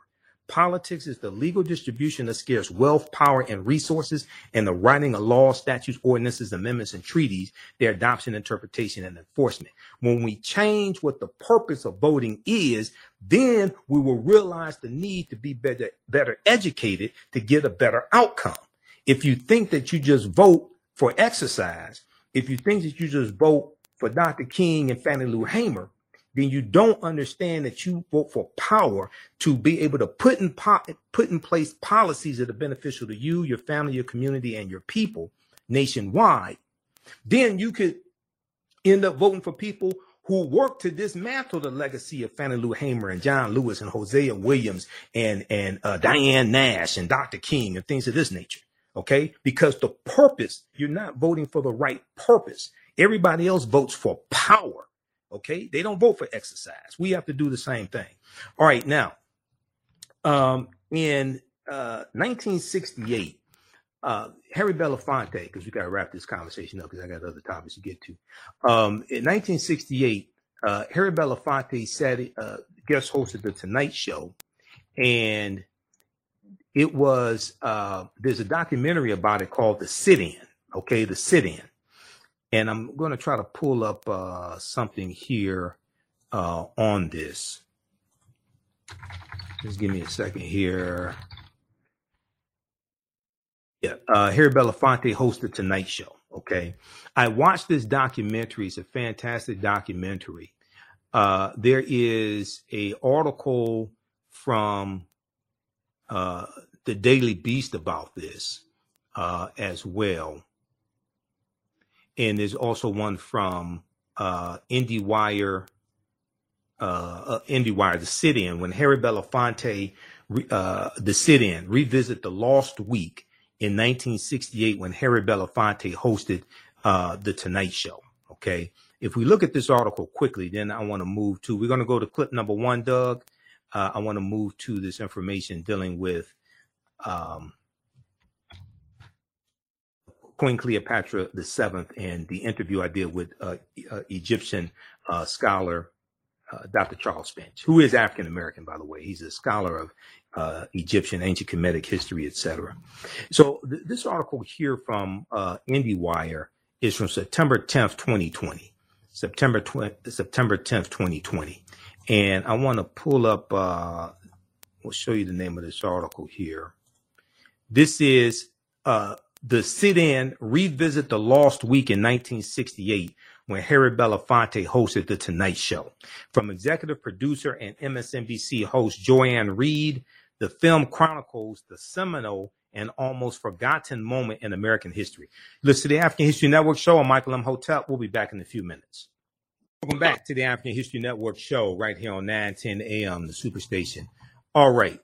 Politics is the legal distribution of scarce wealth, power, and resources, and the writing of laws, statutes, ordinances, amendments, and treaties, their adoption, interpretation, and enforcement. When we change what the purpose of voting is, then we will realize the need to be better, better educated to get a better outcome. If you think that you just vote for exercise, if you think that you just vote for Dr. King and Fannie Lou Hamer, then you don't understand that you vote for power to be able to put in po- put in place policies that are beneficial to you, your family, your community, and your people nationwide. Then you could end up voting for people who work to dismantle the legacy of Fannie Lou Hamer and John Lewis and Hosea Williams and and uh, Diane Nash and Dr. King and things of this nature. Okay, because the purpose you're not voting for the right purpose. Everybody else votes for power. Okay. They don't vote for exercise. We have to do the same thing. All right. Now, um, in uh, 1968, uh, Harry Belafonte, because we got to wrap this conversation up because I got other topics to get to. Um, in 1968, uh, Harry Belafonte said, uh, guest hosted the Tonight Show, and it was uh, there's a documentary about it called The Sit In. Okay, The Sit In, and I'm going to try to pull up uh, something here uh, on this. Just give me a second here. Yeah, uh, Harry Belafonte hosted Tonight Show. Okay, I watched this documentary. It's a fantastic documentary. Uh, there is a article from uh, the Daily Beast about this uh, as well and there's also one from uh, IndieWire, uh, uh, IndieWire, the sit-in when Harry Belafonte, uh, the sit-in, revisit the Lost Week in 1968 when Harry Belafonte hosted uh, the Tonight Show. Okay, if we look at this article quickly, then I want to move to. We're going to go to clip number one, Doug. Uh, I want to move to this information dealing with um, Queen Cleopatra the Seventh and the interview I did with uh, uh, Egyptian uh, scholar uh, Dr. Charles Finch, who is African American, by the way. He's a scholar of uh, Egyptian ancient Kemetic history, etc. So th- this article here from uh, IndieWire is from September 10th, 2020. September 20, September 10th, 2020. And I want to pull up, we'll show you the name of this article here. This is the sit-in revisit the lost week in 1968 when Harry Belafonte hosted the Tonight Show. From executive producer and MSNBC host Joy-Ann Reid, the film chronicles the seminal and almost forgotten moment in American history. Listen to the African History Network show. I'm Michael Imhotep. We'll be back in a few minutes. Welcome back to the African History Network show right here on 910 AM, the Superstation. All right.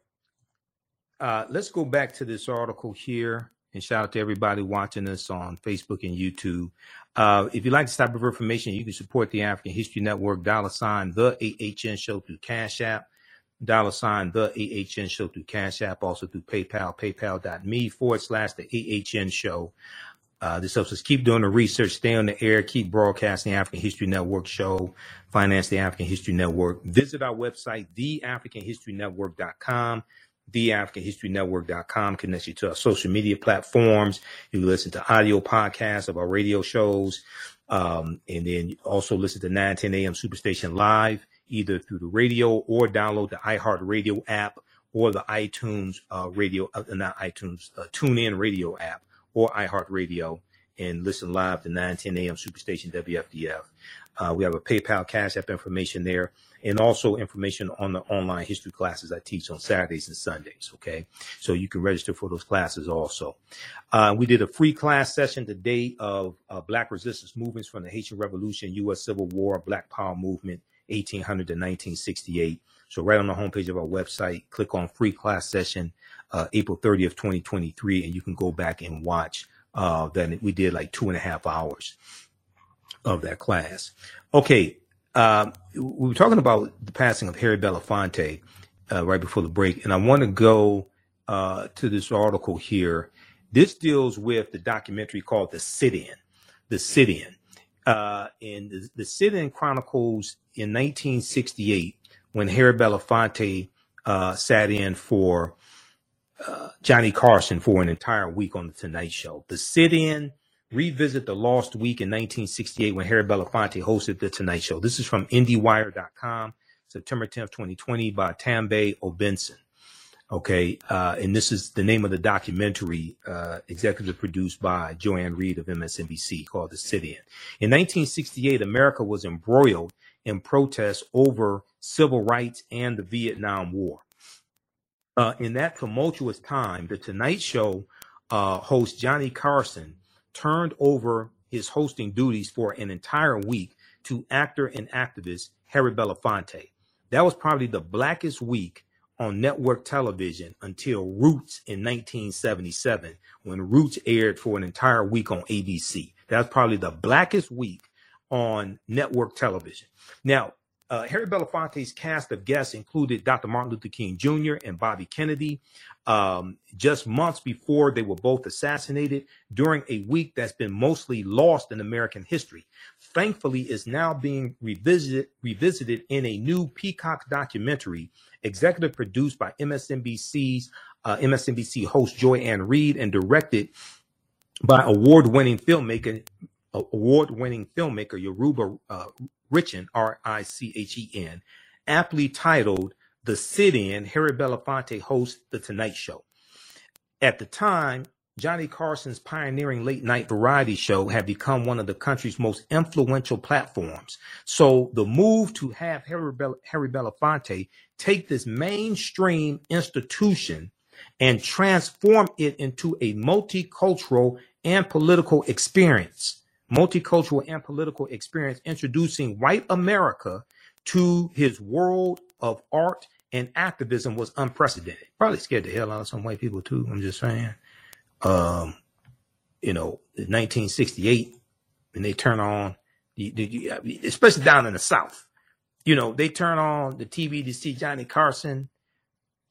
Uh, let's go back to this article here and shout out to everybody watching us on Facebook and YouTube. Uh, if you like this type of information, you can support the African History Network, dollar sign the AHN show through Cash App, dollar sign the AHN show through Cash App, also through PayPal, paypal.me forward slash the AHN show. Uh, this helps us keep doing the research, stay on the air, keep broadcasting the African History Network show, finance the African History Network. Visit our website, theafricanhistorynetwork.com theafricanhistorynetwork.com connects you to our social media platforms. You can listen to audio podcasts of our radio shows. Um, and then also listen to 910 AM Superstation Live, either through the radio or download the iHeartRadio app or the iTunes uh, radio, uh, not iTunes, uh, TuneIn radio app or iHeartRadio and listen live to 910 AM Superstation WFDF. Uh, we have a PayPal Cash App information there and also information on the online history classes I teach on Saturdays and Sundays. Okay. So you can register for those classes also. Uh, we did a free class session today of uh, Black resistance movements from the Haitian Revolution, U.S. Civil War, Black Power Movement, 1800 to 1968. So right on the homepage of our website, click on free class session, uh, April 30th, 2023, and you can go back and watch uh, that we did like two and a half hours of that class. Okay, uh, we were talking about the passing of Harry Belafonte uh, right before the break, and I want to go uh, to this article here. This deals with the documentary called "The Sit-In." The Sit-In, uh, and the, the Sit-In chronicles in 1968 when Harry Belafonte uh, sat in for uh, Johnny Carson for an entire week on the Tonight Show. The sit-in revisit the lost week in 1968 when Harry Belafonte hosted the Tonight Show. This is from IndieWire.com, September 10th, 2020, by Tambay Obenson. Okay, uh, and this is the name of the documentary, uh, executive produced by Joy-Ann Reid of MSNBC, called "The Sit-In." In 1968, America was embroiled in protests over civil rights and the Vietnam War. Uh, in that tumultuous time, the Tonight Show uh, host Johnny Carson turned over his hosting duties for an entire week to actor and activist Harry Belafonte. That was probably the blackest week on network television until Roots in 1977, when Roots aired for an entire week on ABC. That's probably the blackest week on network television. Now, uh, Harry Belafonte's cast of guests included Dr. Martin Luther King Jr. and Bobby Kennedy. Um, just months before they were both assassinated during a week that's been mostly lost in American history. Thankfully, is now being revisited, revisited in a new Peacock documentary, executive produced by MSNBC's uh, MSNBC host Joy-Ann Reid and directed by award-winning filmmaker award-winning filmmaker Yoruba uh, Richen, R-I-C-H-E-N, aptly titled "The Sit-In." Harry Belafonte hosts the Tonight Show. At the time, Johnny Carson's pioneering late night variety show had become one of the country's most influential platforms. So the move to have Harry, Bel- Harry Belafonte take this mainstream institution and transform it into a multicultural and political experience multicultural and political experience introducing white America to his world of art and activism was unprecedented. Probably scared the hell out of some white people too. I'm just saying. Um, you know, 1968, and they turn on, especially down in the South, you know, they turn on the TV to see Johnny Carson,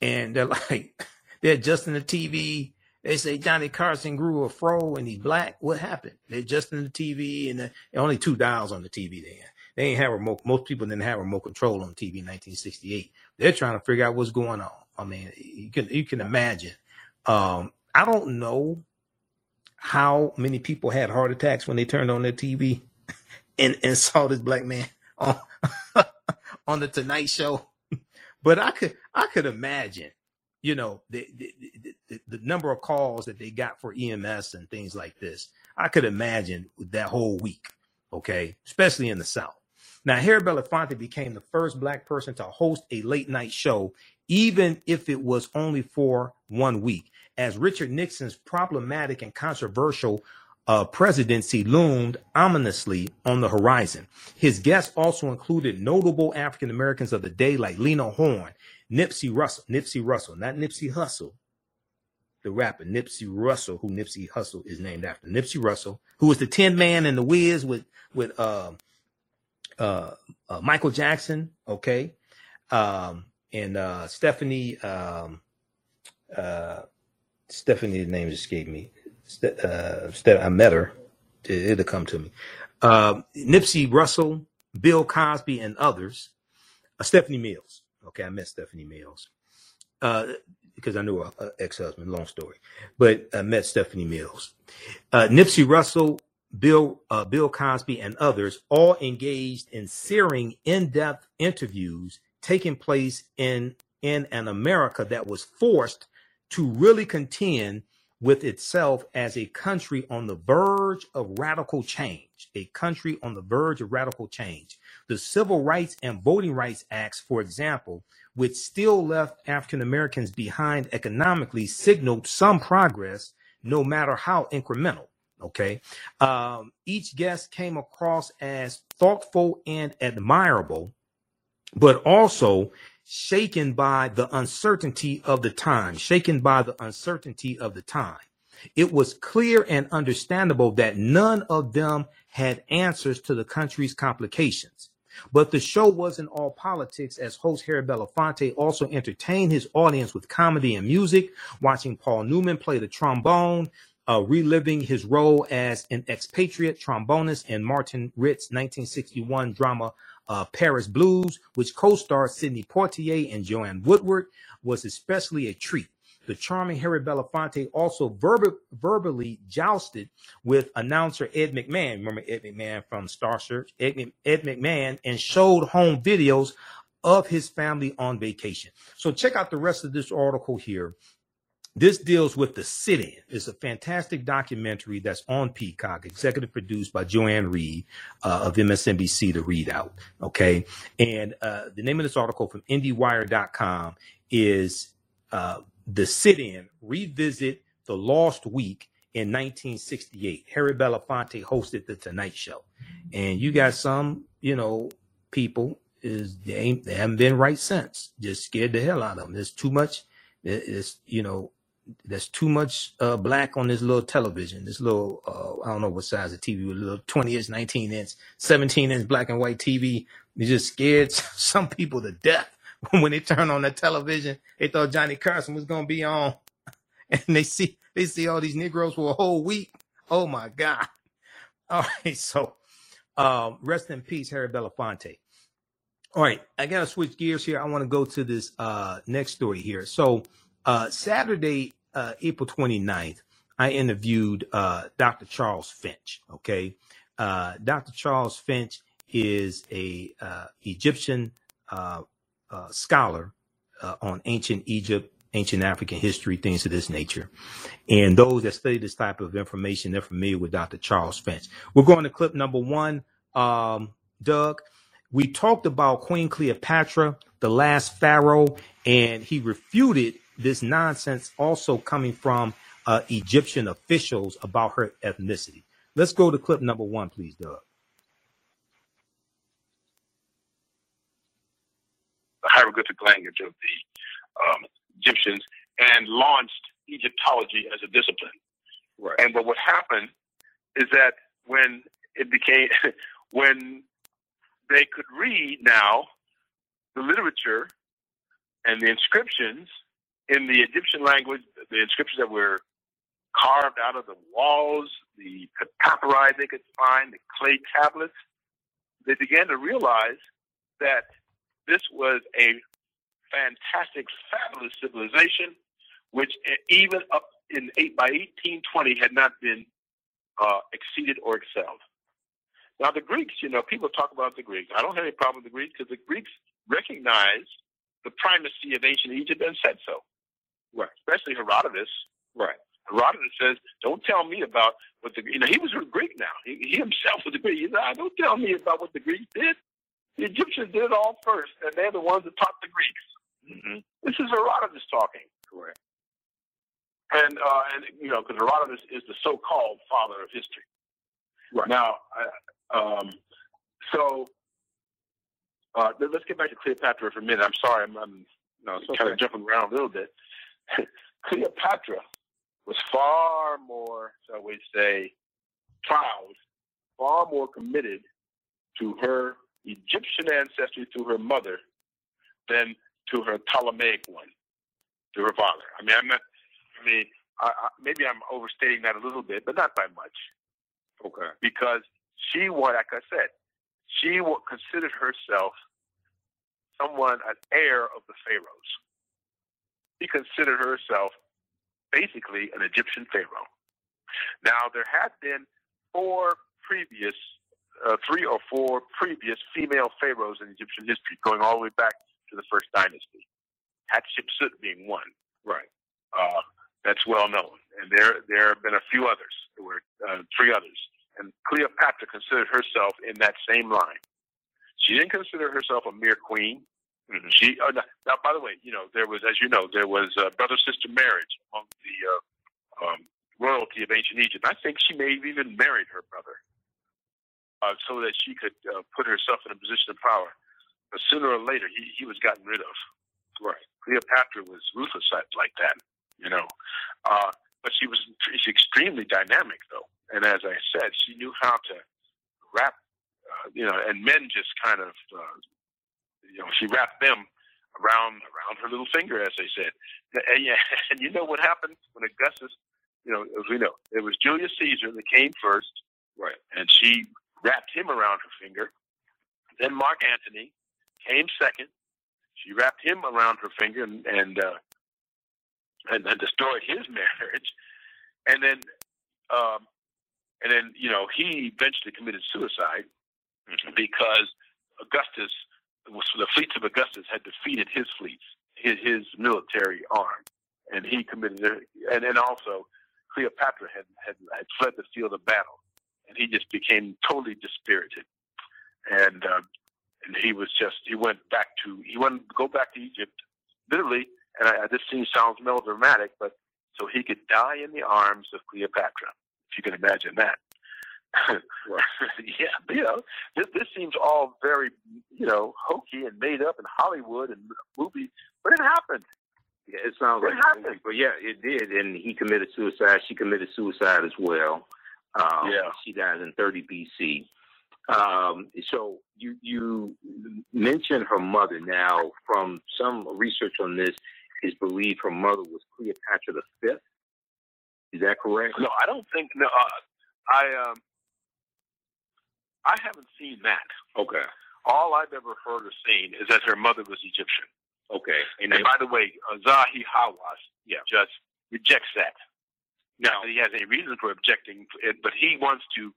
and they're like, they're adjusting the TV they say Johnny Carson grew a fro and he's black. What happened? They're adjusting the TV and the, only two dials on the TV then. They ain't have remote. Most people didn't have remote control on TV in 1968. They're trying to figure out what's going on. I mean, you can you can imagine. Um, I don't know how many people had heart attacks when they turned on their TV and, and saw this black man on on the Tonight Show, but I could I could imagine you know the, the, the, the, number of calls that they got for EMS and things like this. I could imagine that whole week, okay, especially in the South. Now, Harry Belafonte became the first black person to host a late night show, even if it was only for one week, as Richard Nixon's problematic and controversial uh, presidency loomed ominously on the horizon. His guests also included notable African Americans of the day like Lena Horne Nipsey Russell, Nipsey Russell, not Nipsey Hussle, the rapper Nipsey Russell, who Nipsey Hussle is named after. Nipsey Russell, who was the Tin Man and the Wiz with with uh, uh, uh, Michael Jackson, okay, um, and uh, Stephanie, um, uh, Stephanie's name escaped me. Ste- uh, Ste- I met her; it, will come to me. Uh, Nipsey Russell, Bill Cosby, and others. Uh, Stephanie Mills. Okay, I met Stephanie Mills uh, because I knew her ex-husband. Long story, but I met Stephanie Mills, uh, Nipsey Russell, Bill uh, Bill Cosby, and others all engaged in searing, in-depth interviews taking place in in an America that was forced to really contend with itself as a country on the verge of radical change, a country on the verge of radical change. The Civil Rights and Voting Rights Acts, for example, which still left African Americans behind economically, signaled some progress, no matter how incremental. Okay. Um, each guest came across as thoughtful and admirable, but also shaken by the uncertainty of the time, shaken by the uncertainty of the time. It was clear and understandable that none of them had answers to the country's complications. But the show wasn't all politics, as host Harry Belafonte also entertained his audience with comedy and music, watching Paul Newman play the trombone, uh, reliving his role as an expatriate trombonist in Martin Ritt's 1961 drama uh, Paris Blues, which co-starred Sidney Poitier and Joanne Woodward, was especially a treat. The charming Harry Belafonte also verb- verbally jousted with announcer Ed McMahon. Remember Ed McMahon from Star Search? Ed, Ed McMahon and showed home videos of his family on vacation. So check out the rest of this article here. This deals with the sit-in. It's a fantastic documentary that's on Peacock, executive produced by Joy-Ann Reid uh, of MSNBC, The ReidOut. Okay, and uh, the name of this article from IndieWire.com is uh, "The Sit-In: Revisit the Lost Week in 1968." Harry Belafonte hosted the Tonight Show, and you got some, you know, people is they ain't they haven't been right since. Just scared the hell out of them. There's too much. It's you know there's too much uh, black on this little television. This little uh, I don't know what size of TV, a little 20 inch, 19 inch, 17 inch black and white TV. You just scared some people to death when they turn on the television. They thought Johnny Carson was gonna be on, and they see they see all these Negroes for a whole week. Oh my God! All right, so um, rest in peace, Harry Belafonte. All right, I gotta switch gears here. I want to go to this uh, next story here. So uh, Saturday, uh, April 29th, I interviewed uh, Dr. Charles Finch. Okay, uh, Dr. Charles Finch is a uh, Egyptian uh, uh, scholar uh, on ancient Egypt, ancient African history, things of this nature. And those that study this type of information, they're familiar with Dr. Charles Finch. We're going to clip number one, um, Doug we talked about Queen Cleopatra, the last pharaoh, and he refuted this nonsense also coming from uh, Egyptian officials about her ethnicity. Let's go to clip number one, please, Doug.
The hieroglyphic language of the um, Egyptians and launched Egyptology as a discipline. Right. And but what happened is that when it became when they could read now the literature and the inscriptions in the Egyptian language, the inscriptions that were carved out of the walls, the papyri they could find, the clay tablets, they began to realize that this was a fantastic, fabulous civilization, which even up in eight by 1820 had not been uh, exceeded or excelled. Now, the Greeks, you know, people talk about the Greeks. I don't have any problem with the Greeks because the Greeks recognized the primacy of ancient Egypt and said so. Right. Especially Herodotus. Right. Herodotus says, "Don't tell me about what the you know he was a Greek now. He, he himself was a Greek. He said, ah, "Don't tell me about what the Greeks did. The Egyptians did it all first, and they're the ones that taught the Greeks." Mm-hmm. This is Herodotus talking. Correct. And uh, and you know because Herodotus is the so-called father of history. Right. Now, um, so uh, let's get back to Cleopatra for a minute. I'm sorry, I'm, I'm no, kind okay. of jumping around a little bit. Cleopatra was far more, shall we say, proud, far more committed to her Egyptian ancestry through her mother than to her Ptolemaic one, to her father. I mean, I'm not. I mean, I, I, maybe I'm overstating that a little bit, but not by much. Okay. Because she, was like I said, she considered herself someone, an heir of the pharaohs. She considered herself basically an Egyptian pharaoh. Now, there had been four previous, uh, three or four previous female pharaohs in Egyptian history, going all the way back to the first dynasty. Hatshepsut being one. Right. Uh, that's well known. And there, there have been a few others. There were uh, three others. And Cleopatra considered herself in that same line. She didn't consider herself a mere queen. Mm-hmm. She, uh, now, by the way, you know, there was, as you know, there was uh, brother sister marriage among the uh, um, royalty of ancient Egypt. I think she may have even married her brother uh, so that she could uh, put herself in a position of power. But sooner or later, he, he was gotten rid of. Right. Cleopatra was ruthless like that, you know. Uh, but she was she's extremely dynamic, though. And as I said, she knew how to wrap, uh, you know, and men just kind of, uh, you know, she wrapped them around around her little finger, as they said. And, yeah, and you know what happened when Augustus, you know, as we know, it was Julius Caesar that came first, right? And she wrapped him around her finger. then Mark Antony came second. She wrapped him around her finger and and uh, and, and destroyed his marriage. And then, um, and then you know he eventually committed suicide mm-hmm. because Augustus, the fleets of Augustus had defeated his fleets, his, his military arm, and he committed. And then also Cleopatra had, had had fled the field of battle, and he just became totally dispirited, and uh, and he was just he went back to he went go back to Egypt, literally. And I, this scene sounds melodramatic, but so he could die in the arms of Cleopatra, if you can imagine that. yeah, you know, this, this seems all very, you know, hokey and made up in Hollywood and movies, but it happened.
Yeah, it sounds like
it happened.
But yeah, it did, and he committed suicide. She committed suicide as well. Um,
yeah,
she died in 30 BC. Um, so you you mentioned her mother. Now, from some research on this, is believed her mother was Cleopatra the Fifth. Is that correct?
No, I don't think. No, uh, I um, I haven't seen that.
Okay.
All I've ever heard or seen is that her mother was Egyptian.
Okay.
And, and by the way, uh, Zahi Hawass
yeah.
just rejects that. Now, he has a reason for objecting, it, but he wants to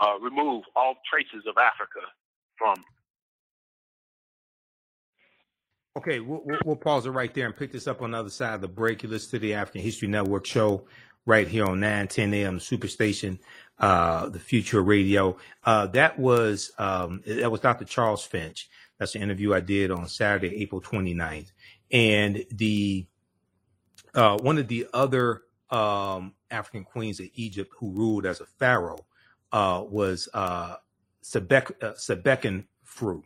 uh, remove all traces of Africa from.
Okay, we'll, we'll, pause it right there and pick this up on the other side of the break. You listen to the African History Network show right here on 9 10 a.m. Superstation uh, the future radio. Uh, that was um, that was Dr. Charles Finch. That's an interview I did on Saturday, April 29th. And the uh, one of the other um, African queens of Egypt who ruled as a pharaoh uh, was uh, Sebek, uh, Sebeknefru.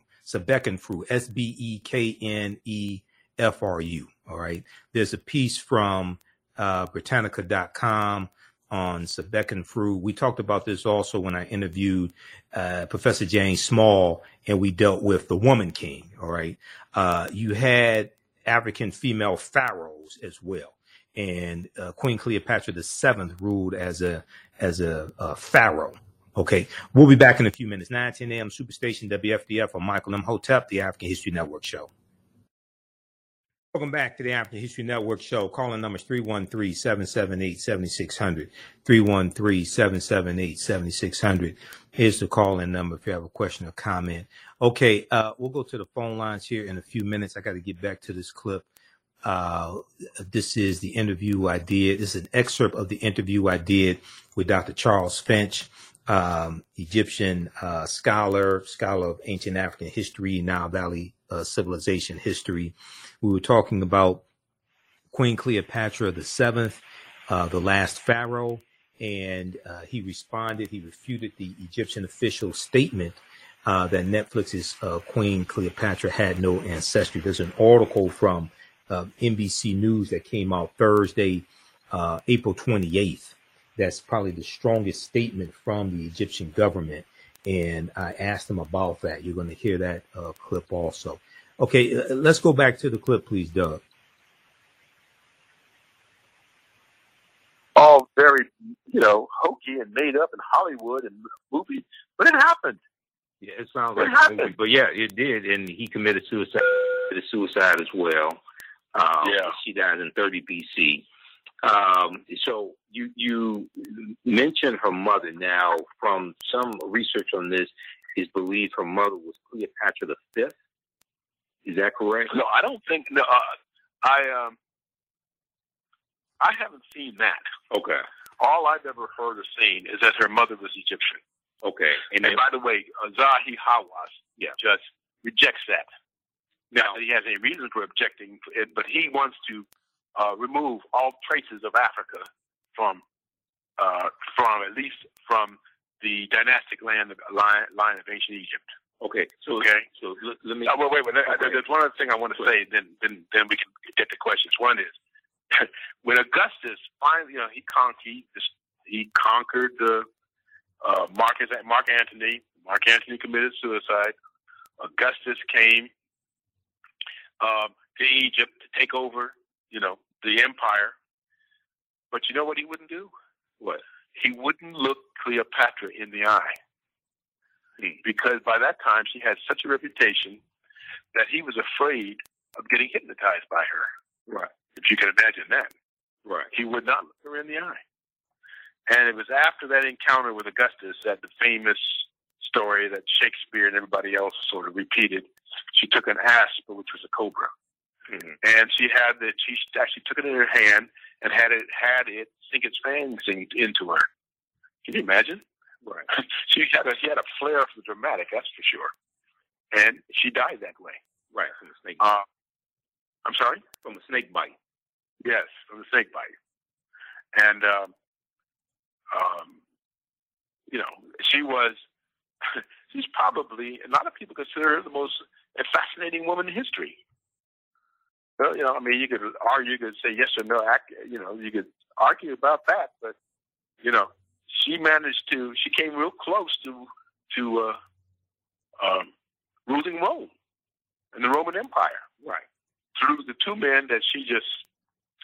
S B E K N E F R U. All right. There's a piece from uh, Britannica.com on Sebeknefru. We talked about this also when I interviewed uh, Professor James Small, and we dealt with the Woman King. All right, uh, you had African female pharaohs as well, and uh, Queen Cleopatra Seventh ruled as a as a, a, pharaoh. Okay, we'll be back in a few minutes. 9 10 a.m. Superstation WFDF on Michael Imhotep, the African History Network show. Welcome back to the African History Network show. Calling numbers 313 778 7600. 313 778 7600. Here's the call in number if you have a question or comment. Okay, uh, we'll go to the phone lines here in a few minutes. I got to get back to this clip. Uh, this is the interview I did. This is an excerpt of the interview I did with Dr. Charles Finch, um, Egyptian uh, scholar, scholar of ancient African history, Nile Valley uh, civilization history. We were talking about Queen Cleopatra the seventh, uh, the last pharaoh, and uh, he responded. He refuted the Egyptian official statement uh, that Netflix's uh, Queen Cleopatra had no ancestry. There's an article from uh, NBC News that came out Thursday, April 28th. That's probably the strongest statement from the Egyptian government and I asked him about that. You're going to hear that uh, clip also. Okay, uh, let's go back to the clip, please, Doug.
All very, you know, hokey and made up in Hollywood and movies, but it happened.
Yeah, it sounds like
it
like
happened.
a movie, but yeah, it did, and he committed suicide. Committed suicide as well. Um,
yeah,
she died in 30 BC. Um, so you you mentioned her mother. Now, from some research on this, is believed her mother was Cleopatra the Fifth. Is that correct?
No, I don't think. No, uh, I um, I haven't seen that.
Okay.
All I've ever heard or seen is that her mother was Egyptian.
Okay.
And, and by the way, uh, Zahi Hawass
yeah.
just rejects that. Now he has a reason for objecting, but he wants to uh, remove all traces of Africa from uh, from at least from the dynastic land line, line of ancient Egypt.
Okay, so
okay,
so let, let me.
Oh, wait, wait, wait. Okay. There's one other thing I want to say. Then, then, then we can get to questions. One is when Augustus finally, you know, he conquered, he, he conquered the uh, Marcus, Mark Antony. Mark Antony committed suicide. Augustus came um, to Egypt to take over you know, the empire. But you know what he wouldn't do?
What?
He wouldn't look Cleopatra in the eye. Because by that time she had such a reputation that he was afraid of getting hypnotized by her.
Right.
If you can imagine that.
Right.
He would not look her in the eye. And it was after that encounter with Augustus that the famous story that Shakespeare and everybody else sort of repeated. She took an asp, which was a cobra, mm-hmm. and she had that. She actually took it in her hand and had it had it sink its fangs into her. Can you imagine?
Right.
she had a she had a flair for the dramatic, that's for sure. And she died that way.
Right from the snake.
Uh, I'm sorry.
From the snake bite.
Yes, from the snake bite. And um, um, you know, she was she's probably a lot of people consider her the most fascinating woman in history. Well, you know, I mean, you could argue, you could say yes or no. You know, you could argue about that, but you know, she managed to. She came real close to to uh, um, ruling Rome and the Roman Empire.
Right.
Through the two men that she just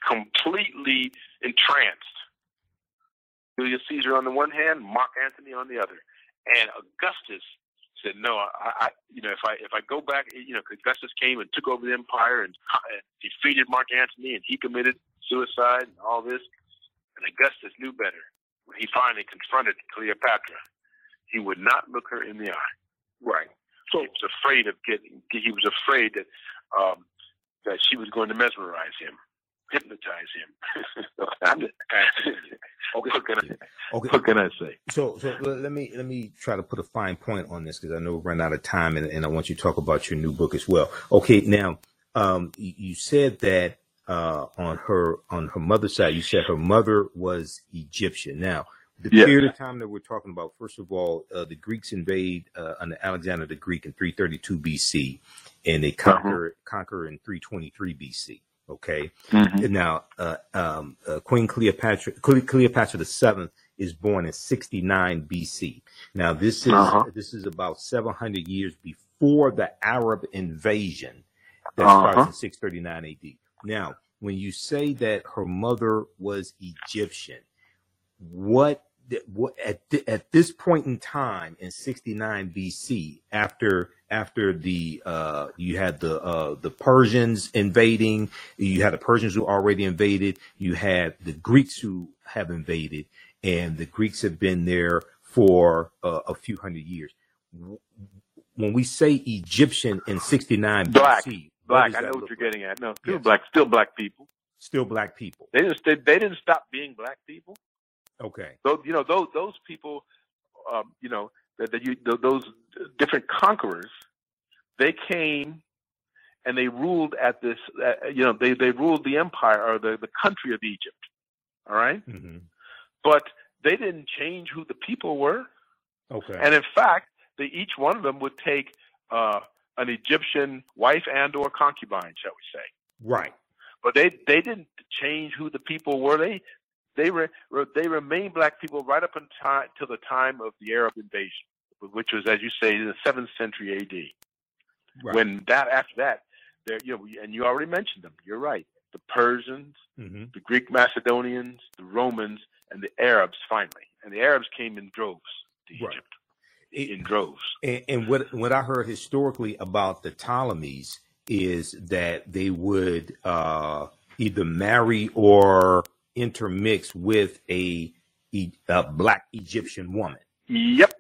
completely entranced. Julius Caesar on the one hand, Mark Antony on the other. And Augustus said, "No, I, I you know, if I if I go back, you know, Augustus came and took over the empire and, and defeated Mark Antony, and he committed suicide and all this. And Augustus knew better. When he finally confronted Cleopatra, he would not look her in the eye.
Right.
So he was afraid of getting. He was afraid that um, that she was going to mesmerize him hypnotize him.
okay.
What can, I,
Okay.
what can I say?
So, so let me let me try to put a fine point on this because I know we're running out of time, and, and I want you to talk about your new book as well. Okay, now um, you said that uh, on her on her mother's side, you said her mother was Egyptian. Now, the
Yeah.
period of time that we're talking about, first of all, uh, the Greeks invade uh, under Alexander the Greek in 332 BC, and they conquer conquer in 323 BC. Okay,
Mm-hmm.
now uh, um, uh, Queen Cleopatra Cleopatra the seventh is born in 69 BC. Now this is
Uh-huh.
this is about 700 years before the Arab invasion that
Uh-huh.
starts in 639 AD. Now, when you say that her mother was Egyptian, what what at th- at this point in time in 69 BC after after the uh you had the uh the Persians invading you had the Persians who already invaded you had the Greeks who have invaded and the Greeks have been there for uh, a few hundred years when we say Egyptian in 69
Black.
BC
Black. I know what you're
like?
getting at. No, still
Yes.
black. Still black people.
still black people
They didn't. They, they didn't stop being black people.
okay
So you know, those those people, um, you know, that, that you th- those different conquerors, they came and they ruled at this. Uh, you know, they they ruled the empire or the the country of Egypt. All right,
hmm
but they didn't change who the people were.
okay
And in fact, they, each one of them would take uh, an Egyptian wife and or concubine, shall we say.
right
But they they didn't change who the people were. They they re, they remained black people right up until the time of the Arab invasion, which was, as you say, in the seventh century A.D.
right
When that after that, there you know, and you already mentioned them. You're right. The Persians,
hmm
the Greek Macedonians, the Romans, and the Arabs finally. And the Arabs came in droves to
Right.
Egypt.
It-
in droves.
And, and what what I heard historically about the Ptolemies is that they would uh, either marry or intermix with a black Egyptian woman.
Yep.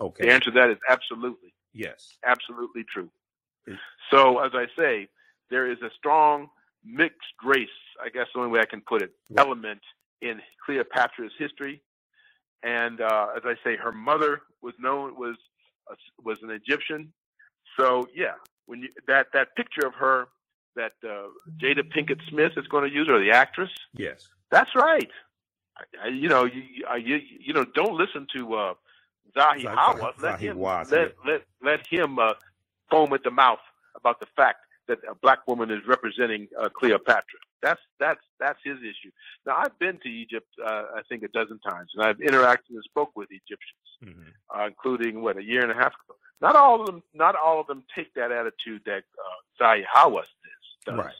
Okay.
The answer to that is absolutely,
yes.
absolutely true. So, as I say, there is a strong mixed race, I guess the only way I can put it,
Right.
element in Cleopatra's history. And uh, as I say, her mother was known was uh, was an Egyptian. So yeah, when you that that picture of her that uh, Jada Pinkett Smith is going to use, or the actress,
Yes.
that's right. I, I, you know, you, I- you you know, don't listen to uh, Zahi Hawass. Let him
Hawass,
let, let let him uh, foam at the mouth about the fact that a black woman is representing uh, Cleopatra. That's that's that's his issue. Now I've been to Egypt, uh, I think a dozen times, and I've interacted and spoke with Egyptians,
hmm
uh, including what a year and a half ago. Not all of them, not all of them take that attitude that uh, Zahi Hawass does.
Right.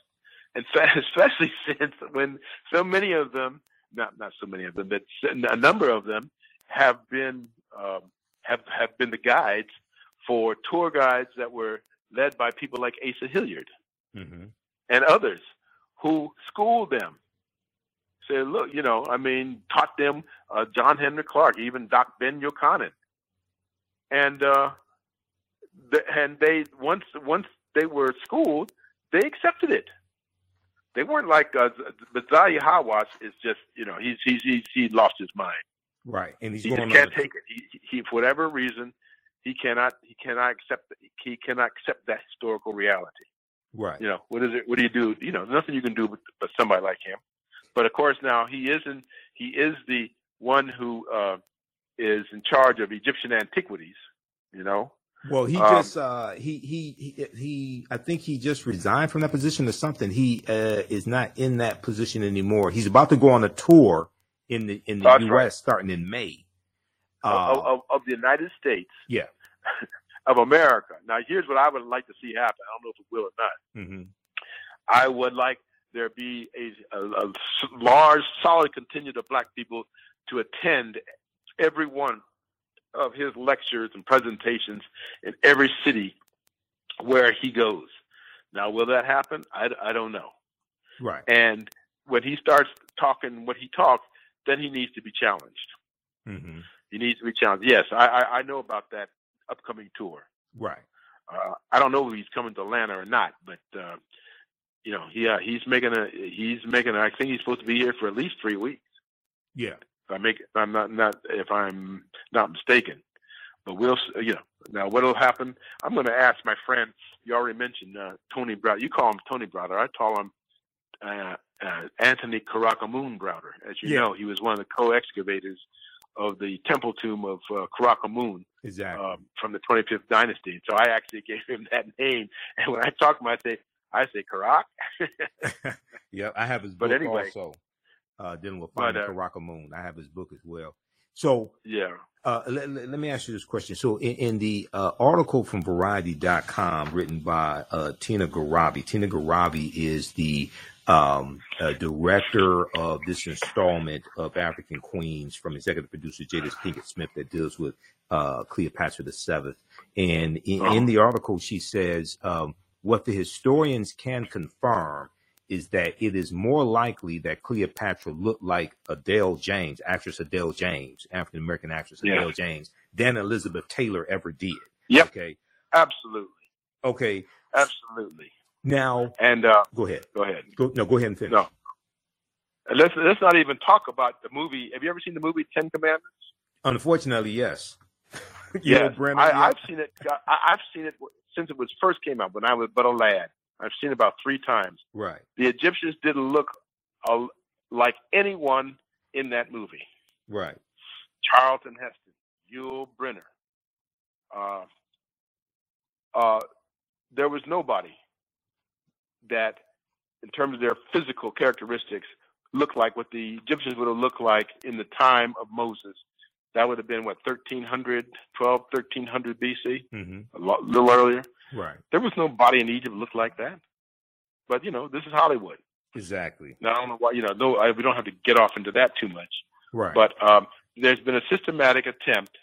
and especially since when so many of them, not not so many of them, but a number of them have been um, have have been the guides for tour guides that were led by people like Asa Hilliard
Mm-hmm.
and others who schooled them. Said, look, you know, I mean, taught them uh, John Henrik Clarke, even Doc Ben-Jochannan, and uh, the, and they once once they were schooled, they accepted it. They weren't like uh, Bazalia Hawass is just you know he's he's he's he lost his mind.
Right, and he's
He
going
just can't take it. He, he for whatever reason he cannot he cannot accept he cannot accept that historical reality.
Right,
You know what is it? What do you do? You know nothing you can do but, but somebody like him. But of course now he isn't. He is the one who uh, is in charge of Egyptian antiquities. You know.
Well, he
Um,
just uh he, he he he I think he just resigned from that position or something. He uh is not in that position anymore. He's about to go on a tour in the in the US
right.
starting in May.
Of,
Uh,
of, of the United States.
yeah.
of America. Now, here's what I would like to see happen. I don't know if it will or not.
mhm.
I would like there be a large, solid contingent of black people to attend every one of his lectures and presentations in every city where he goes. Now, will that happen? I, I don't know.
Right.
And when he starts talking what he talks, then he needs to be challenged.
hmm
He needs to be challenged. Yes, I, I, I know about that upcoming tour.
Right.
Uh, I don't know if he's coming to Atlanta or not, but uh, you know, he uh, he's making a he's making. A, I think he's supposed to be here for at least three weeks.
Yeah.
If I make, if I'm not not if I'm not mistaken. But we'll, you know, now what'll happen? I'm going to ask my friend. You already mentioned uh, Tony Browder. You call him Tony Browder. I call him uh, uh, Anthony Karakhamun Browder. As you
Yeah.
know, he was one of the co-excavators of the temple tomb of uh, Karakhamun
Exactly.
um, from the 25th dynasty. So I actually gave him that name. And when I talk to him, I say, I say Karak.
yeah, I have his
but
book
anyway.
also. Uh dealing with
But,
finding
uh,
Karakhamun. I have his book as well. So
yeah.
Uh, let, let, let me ask you this question. So, in, in the uh, article from Variety.com written by uh, Tina Gharavi, Tina Gharavi is the um, director of this installment of African Queens from executive producer Jada Pinkett Smith that deals with uh, Cleopatra the Seventh. And in, in the article, she says um, what the historians can confirm is that it is more likely that Cleopatra looked like Adele James, actress Adele James, African American actress
Yeah.
Adele James, than Elizabeth Taylor ever did.
Yep.
Okay.
Absolutely.
Okay.
Absolutely.
Now,
And uh,
go ahead.
go ahead.
Go, no, go ahead and finish.
No. Let's let's not even talk about the movie. Have you ever seen the movie Ten Commandments?
Unfortunately, yes.
Yeah, I,
yeah.
I've seen it. I, I've seen it since it was first came out when I was but a lad. I've seen it about three times.
Right.
The Egyptians didn't look uh, like anyone in that movie.
Right.
Charlton Heston, Yul Brynner. Uh, uh, there was nobody that, in terms of their physical characteristics, looked like what the Egyptians would have looked like in the time of Moses. That would have been, what, 1300, 12, 1300 BC,
hmm
a little earlier.
Right.
There was nobody in Egypt that looked like that. But, you know, this is Hollywood.
Exactly.
Now, I don't know why, you know, no, I, we don't have to get off into that too much.
Right.
But um, there's been a systematic attempt.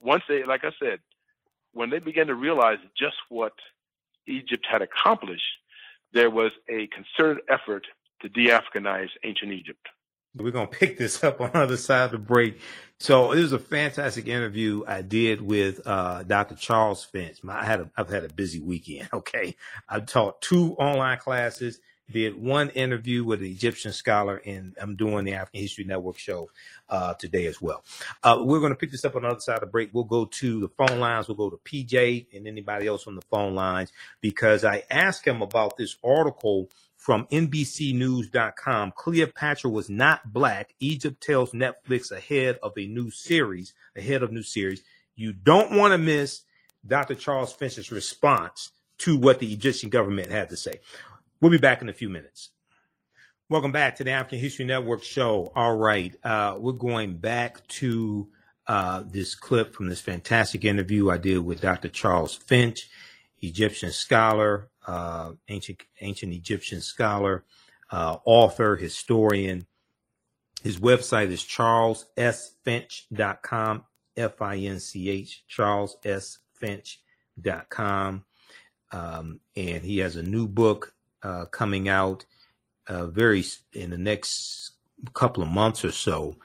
Once they, like I said, when they began to realize just what Egypt had accomplished, there was a concerted effort to de-Africanize ancient Egypt.
We're gonna pick this up on the other side of the break. So it was a fantastic interview I did with uh, Dr. Charles Finch. My- I had a, I've had a busy weekend. Okay, I taught two online classes, did one interview with an Egyptian scholar, and I'm doing the African History Network show uh, today as well. Uh, we're going to pick this up on the other side of the break. We'll go to the phone lines. We'll go to PJ and anybody else on the phone lines because I asked him about this article from NBCNews.com. Cleopatra was not black. Egypt tells Netflix ahead of a new series. Ahead of new series. You don't want to miss Dr. Charles Finch's response to what the Egyptian government had to say. We'll be back in a few minutes. Welcome back to the African History Network show. All right, uh, we're going back to uh, this clip from this fantastic interview I did with Dr. Charles Finch, Egyptian scholar, uh, ancient ancient Egyptian scholar, uh, author, historian. His website is charlesfinch.com, F I N C H, Charles S. Finch.com. Um, and he has a new book uh, coming out uh, very in the next couple of months or so.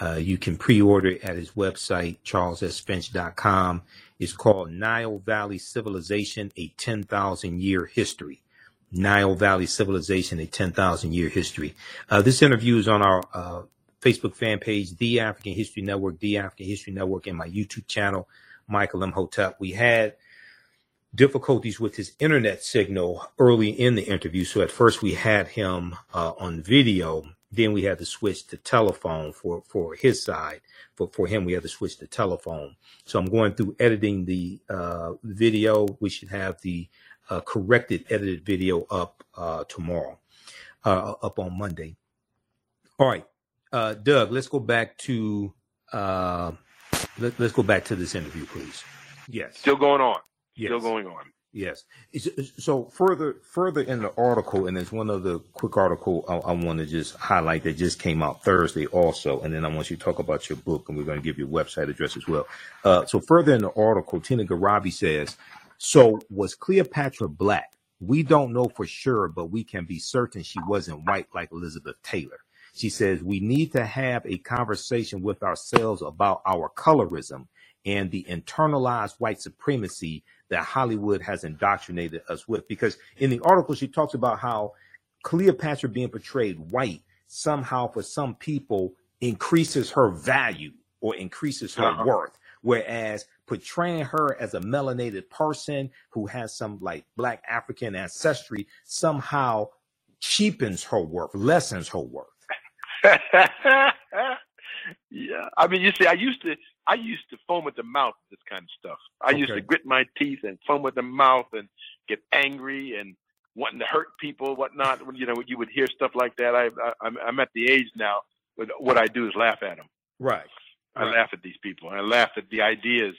Uh, you can pre-order it at his website, charlessfinch.com. It's called Nile Valley Civilization, a 10,000 year history. Nile Valley Civilization, a 10,000 year history. Uh, this interview is on our uh, Facebook fan page, The African History Network, The African History Network, and my YouTube channel, Michael Imhotep. We had difficulties with his internet signal early in the interview. So at first we had him uh, on video. Then we had to switch to telephone for, for his side. For, for him, we had to switch to telephone. So I'm going through editing the uh, video. We should have the uh, corrected, edited video up uh, tomorrow, uh, up on Monday. All right, uh, Doug, let's go back to uh, let, us go back to this interview, please. Yes,
still going on.
Yes.
Still going on.
Yes. So further, further in the article, and there's one other quick article I, I want to just highlight that just came out Thursday also, and then I want you to talk about your book, and we're going to give you a website address as well. Uh, so further in the article, Tina Gharavi says, "So was Cleopatra black? We don't know for sure, but we can be certain she wasn't white like Elizabeth Taylor." She says, "We need to have a conversation with ourselves about our colorism." And the internalized white supremacy that Hollywood has indoctrinated us with. Because in the article, she talks about how Cleopatra being portrayed white somehow for some people increases her value or increases her uh-huh. worth. Whereas portraying her as a melanated person who has some like black African ancestry somehow cheapens her worth, lessens her worth.
yeah. I mean, you see, I used to, I used to foam at the mouth this kind of stuff. I okay. used to grit my teeth and foam at the mouth and get angry and wanting to hurt people, whatnot. When you know, you would hear stuff like that. I, I I'm at the age now. But what I do is laugh at them.
Right.
I
right.
laugh at these people. I laugh at the ideas.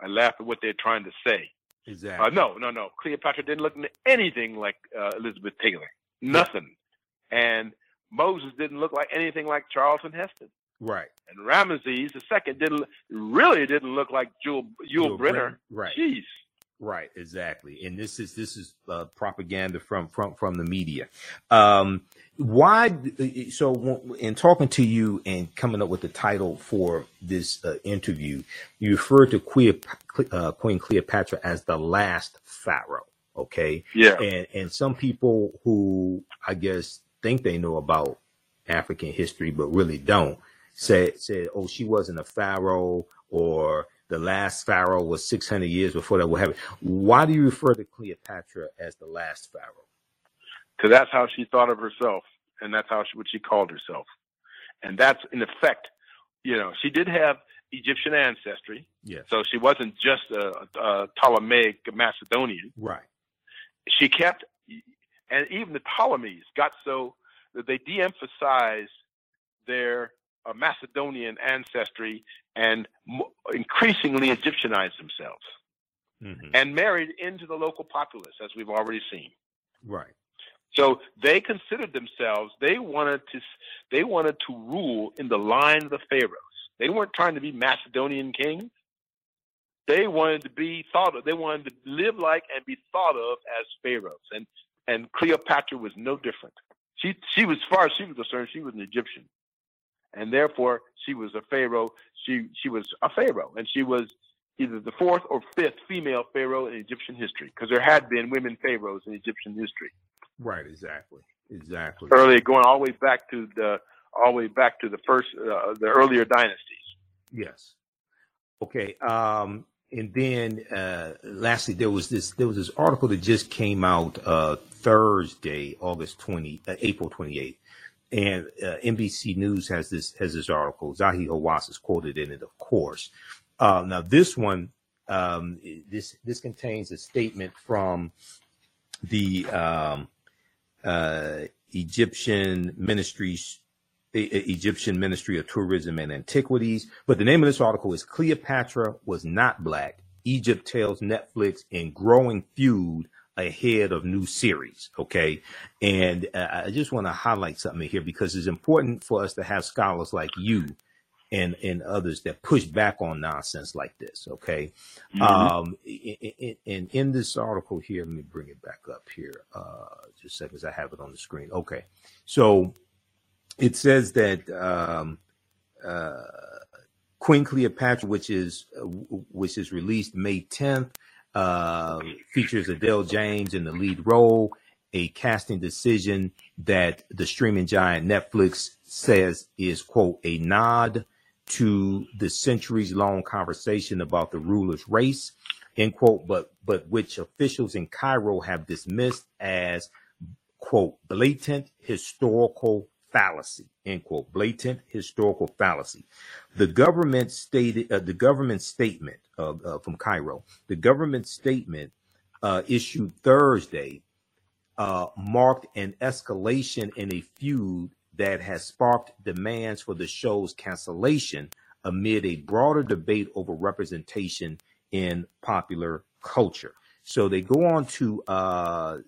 I laugh at what they're trying to say.
Exactly.
Uh, no, no, no. Cleopatra didn't look anything like uh, Elizabeth Taylor. Nothing. And Moses didn't look like anything like Charlton Heston.
Right.
And Ramesses the second didn't really didn't look like Jewel Yul Brynner.
Right.
Jeez.
Right, exactly. And this is this is uh, propaganda from from from the media. Um, why? So, in talking to you and coming up with the title for this uh, interview, you referred to Queen, uh, Queen Cleopatra as the last pharaoh. Okay.
Yeah.
And and some people who I guess think they know about African history but really don't said said, "Oh, she wasn't a pharaoh," or the last pharaoh was 600 years before that. What happened? Why do you refer to Cleopatra as the last pharaoh?
Because that's how she thought of herself, and that's how she, what she called herself, and that's in effect, you know, she did have Egyptian ancestry.
Yes.
So she wasn't just a, a Ptolemaic Macedonian.
Right.
She kept, and even the Ptolemies got so that they de-emphasized their a Macedonian ancestry and increasingly Egyptianized themselves mm-hmm. and married into the local populace, as we've already seen.
Right.
So they considered themselves they wanted to they wanted to rule in the line of the pharaohs. They weren't trying to be Macedonian kings. They wanted to be thought of. They wanted to live like and be thought of as pharaohs. And and Cleopatra was no different. She she was, as far as she was concerned, she was an Egyptian and therefore she was a pharaoh. She she was a pharaoh, and she was either the fourth or fifth female pharaoh in Egyptian history, because there had been women pharaohs in Egyptian history.
Right, exactly, exactly.
Early, going all the way back to the all the way back to the first uh, the earlier dynasties.
Yes. Okay. Um, and then uh, lastly, there was this there was this article that just came out uh, Thursday, August twenty, uh, April twenty eighth, and uh, NBC News has this has this article. Zahi Hawass is quoted in it, of course. Uh, now, this one, um, this this contains a statement from the um, uh, Egyptian ministries, Egyptian Ministry of Tourism and Antiquities. But the name of this article is "Cleopatra was not black." Egypt tells Netflix in growing feud ahead of new series. Okay. And uh, I just want to highlight something here because it's important for us to have scholars like you and and others that push back on nonsense like this. Okay,
Mhm.
um, and in, this article here, let me bring it back up here. Uh, just seconds, I have it on the screen. Okay, so it says that um, uh, Queen Cleopatra, which is uh, which is released May 10th, uh, features Adele James in the lead role. A casting decision that the streaming giant Netflix says is quote a nod to the centuries long conversation about the ruler's race end quote but but which officials in Cairo have dismissed as quote blatant historical fallacy end quote blatant historical fallacy. The government stated uh, the government statement uh, uh, from cairo the government statement uh, issued thursday uh, marked an escalation in a feud that has sparked demands for the show's cancellation amid a broader debate over representation in popular culture. So they go on to uh,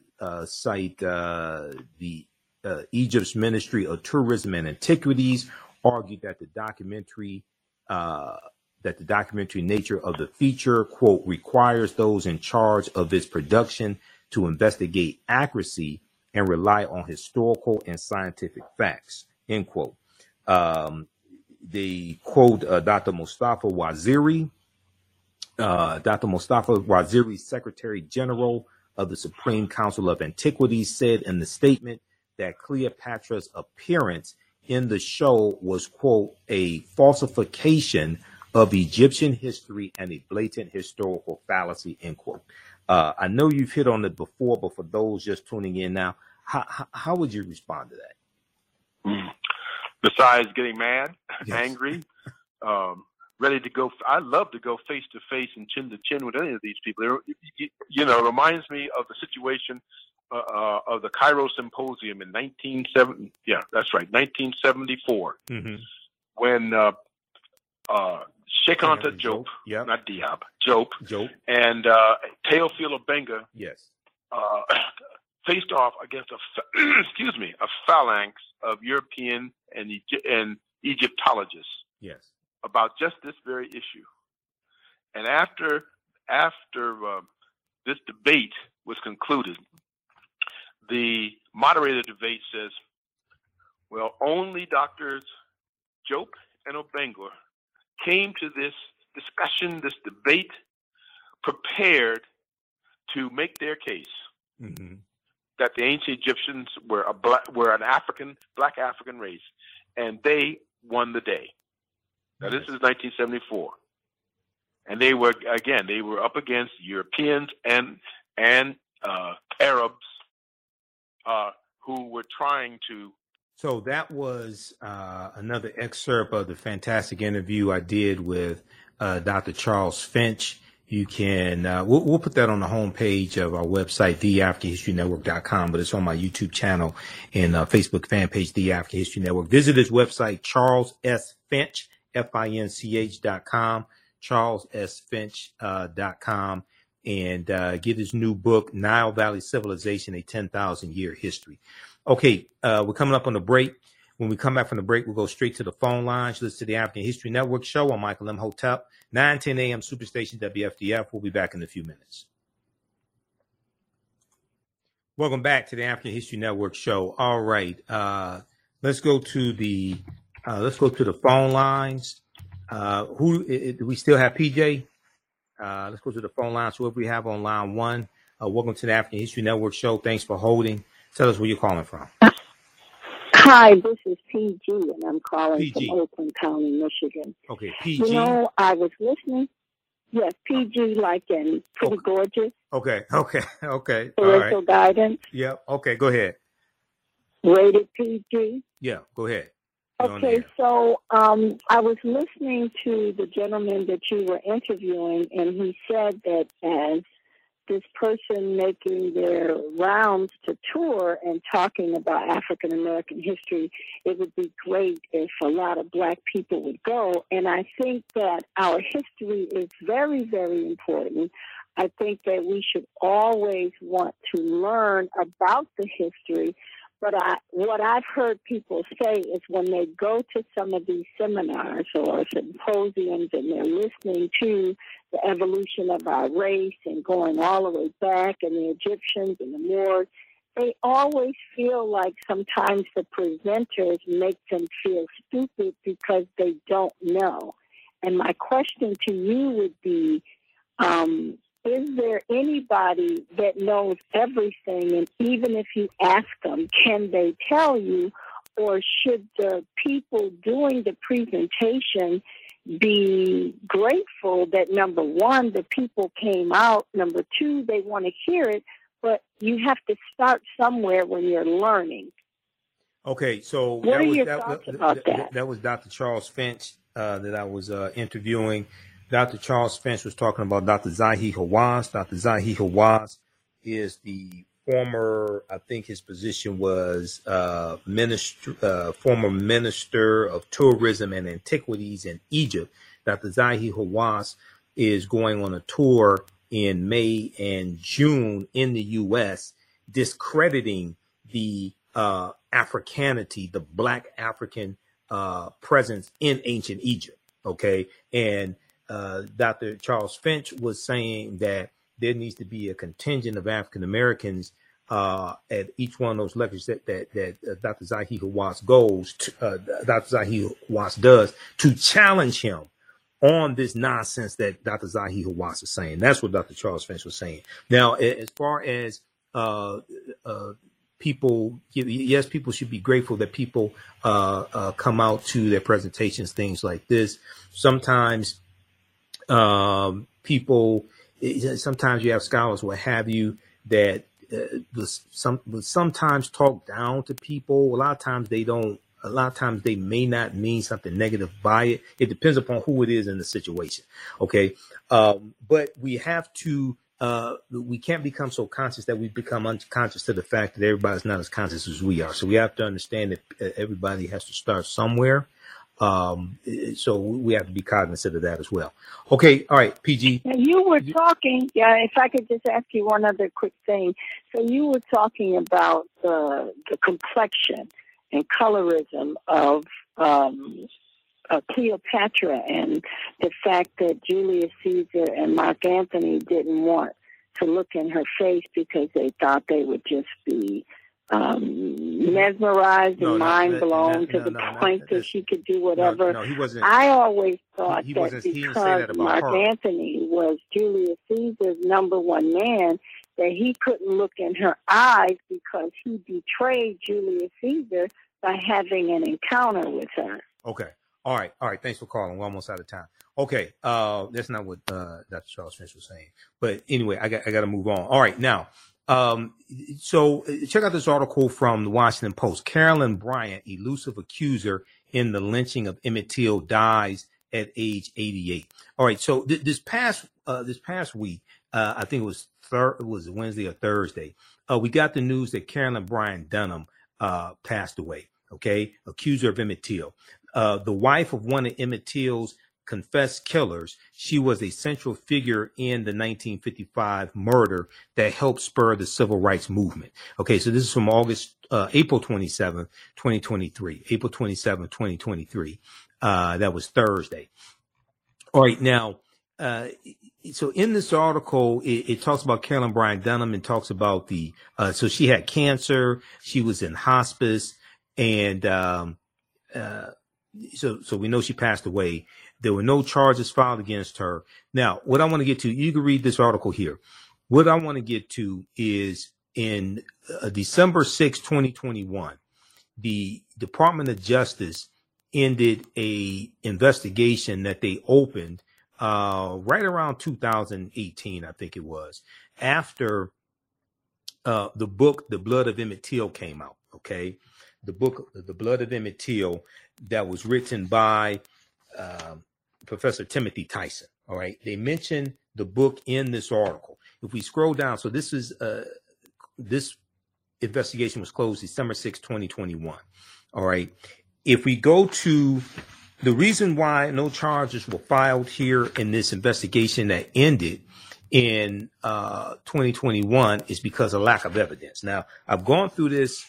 cite the uh, Egypt's Ministry of Tourism and Antiquities argued that the documentary uh, that the documentary nature of the feature quote requires those in charge of its production to investigate accuracy and rely on historical and scientific facts end quote um, they quote uh, Dr. Mustafa Waziri, uh, Dr. Mustafa Waziri, Secretary General of the Supreme Council of Antiquities, said in the statement that Cleopatra's appearance in the show was, quote, a falsification of Egyptian history and a blatant historical fallacy, end quote. Uh, I know you've hit on it before, but for those just tuning in now, how, how, how would you respond to that?
Mm. Besides getting mad,
Yes.
angry, um, ready to go, I love to go face to face and chin to chin with any of these people. You you know, it reminds me of the situation uh, uh, of the Cairo Symposium in 1970. Yeah, that's right, 1974,
Mm-hmm.
when uh, uh, Cheikh Anta Diop,
Yep.
not Diop, Diop,
Joe.
and uh, Théophile Obenga
Yes.
uh, faced off against a excuse me a phalanx of European and and Egyptologists
Yes.
about just this very issue. And after after uh, this debate was concluded, the moderator of the debate says, "Well, only doctors Diop and Obenga came to this discussion, this debate, prepared to make their case."
Mm-hmm.
that the ancient Egyptians were a black, were an African black African race, and they won the day. Now this is 1974, and they were again they were up against Europeans and and uh, Arabs uh, who were trying to.
So that was uh, another excerpt of the fantastic interview I did with uh, Dr. Charles Finch. You can, uh, we'll, we'll put that on the homepage of our website, theafricanhistorynetwork.com, but it's on my YouTube channel and uh, Facebook fan page, The African History Network. Visit his website, Charles S. Finch, F-I-N-C-H dot com, Charles S. Finch, dot com, and uh, get his new book, Nile Valley Civilization, A 10,000 Year History. Okay, uh, we're coming up on the break. When we come back from the break, we'll go straight to the phone lines. Listen to the African History Network show on Michael Imhotep, 9 10 a.m. Superstation WFDF. We'll be back in a few minutes. Welcome back to the African History Network show. All right, uh, let's go to the uh, let's go to the phone lines. Uh, who do we still have? PJ. Uh, let's go to the phone lines. Whoever we have on line one. Uh, welcome to the African History Network show. Thanks for holding. Tell us where you're calling from.
Hi, this is PG, and I'm calling
PG.
from Oakland County, Michigan.
Okay, PG.
You know, I was listening. Yes, PG, like in Pretty Gorgeous,
Okay, okay, okay. All right.
parental guidance,
Yeah. Okay. Go ahead.
rated PG.
Yeah. Go ahead. You're on the
Okay, so um, I was listening to the gentleman that you were interviewing, and he said that as this person making their rounds to tour and talking about African American history, it would be great if a lot of black people would go. And I think that our history is very, very important. I think that we should always want to learn about the history, But I, what I've heard people say is when they go to some of these seminars or symposiums and they're listening to the evolution of our race and going all the way back and the Egyptians and the Moors, they always feel like sometimes the presenters make them feel stupid because they don't know. And my question to you would be, um, is there anybody that knows everything? And even if you ask them, can they tell you? Or should the people doing the presentation be grateful that number one, the people came out, number two, they want to hear it, but you have to start somewhere when you're learning.
Okay, so
what
that
are
was,
your
that,
thoughts
that,
about
that,
that?
that was Dr. Charles Finch uh, that I was uh, interviewing. Dr. Charles Finch was talking about Dr. Zahi Hawass. Dr. Zahi Hawass is the former, I think his position was uh, minister, uh, former minister of tourism and antiquities in Egypt. Dr. Zahi Hawass is going on a tour in May and June in the U.S., discrediting the uh, Africanity, the Black African uh, presence in ancient Egypt. Okay, and uh, Dr. Charles Finch was saying that there needs to be a contingent of African Americans uh, at each one of those lectures that that, that uh, Dr. Zahi Hawass goes, to, uh, Dr. Zahi Hawass does to challenge him on this nonsense that Dr. Zahi Hawass is saying. That's what Dr. Charles Finch was saying. Now, as far as uh, uh, people, yes, people should be grateful that people uh, uh, come out to their presentations, things like this. Sometimes um, people, sometimes you have scholars, what have you, that uh, some sometimes talk down to people. A lot of times they don't. A lot of times they may not mean something negative by it. It depends upon who it is in the situation. Okay, um, but we have to. Uh, we can't become so conscious that we become unconscious to the fact that everybody's not as conscious as we are. So we have to understand that uh, everybody has to start somewhere. Um, so we have to be cognizant of that as well. Okay, all right, PG.
Now you were talking, yeah. If I could just ask you one other quick thing. So you were talking about the the complexion and colorism of um, uh, Cleopatra and the fact that Julius Caesar and Mark Antony didn't want to look in her face because they thought they would just be um, mesmerized
No,
and
no,
mind blown
that-
to
no,
the
no, no,
point that she could do whatever.
no, he wasn't.
I always thought
he
that
he didn't
because
that
Mark
her.
Antony was Julius Caesar's number one man, that he couldn't look in her eyes because he betrayed Julius Caesar by having an encounter with her.
Okay. All right. All right. Thanks for calling. We're almost out of time. Okay. Uh, that's not what uh, Dr. Charles Finch was saying. But anyway, I got I got to move on. All right. Now, um, so uh, check out this article from the Washington Post. Carolyn Bryant, elusive accuser in the lynching of Emmett Till, dies at age 88. All right. So th- this past uh, this past week, uh, I think it was thir- it was Wednesday or Thursday. Uh, we got the news that Carolyn Bryant Donham uh, passed away. Okay, accuser of Emmett Till uh, the wife of one of Emmett Till's confessed killers. She was a central figure in the 1955 murder that helped spur the civil rights movement. Okay, so this is from August, uh, April 27, 2023. April 27, 2023. Uh, that was Thursday. All right, now, uh, so in this article, it, it talks about Carolyn Bryant Donham and talks about the, uh, so she had cancer, she was in hospice, and, um, uh, so so we know she passed away. There were no charges filed against her. Now, what I want to get to, you can read this article here. What I want to get to is in uh, December 6, 2021, the Department of Justice ended a investigation that they opened uh, right around 2018, I think it was, after uh, the book "The Blood of Emmett Till" came out. Okay, the book "The Blood of Emmett Till" that was written by um, Professor Timothy Tyson. All right, they mention the book in this article. If we scroll down, so this is uh, this investigation was closed December 6, 2021. All right, if we go to the reason why no charges were filed here in this investigation that ended in uh, 2021 is because of lack of evidence. Now, I've gone through this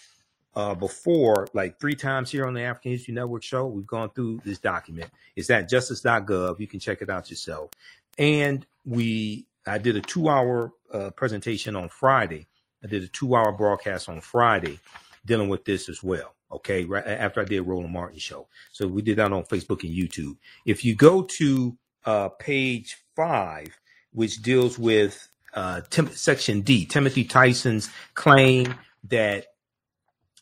uh, before, like three times here on the African History Network show. We've gone through this document. It's at justice.gov. You can check it out yourself. And we, I did a two hour uh, presentation on Friday. I did a two hour broadcast on Friday dealing with this as well. Okay. Right after I did Roland Martin show. So we did that on Facebook and YouTube. If you go to uh, page five, which deals with uh, Tim- section D, Timothy Tyson's claim that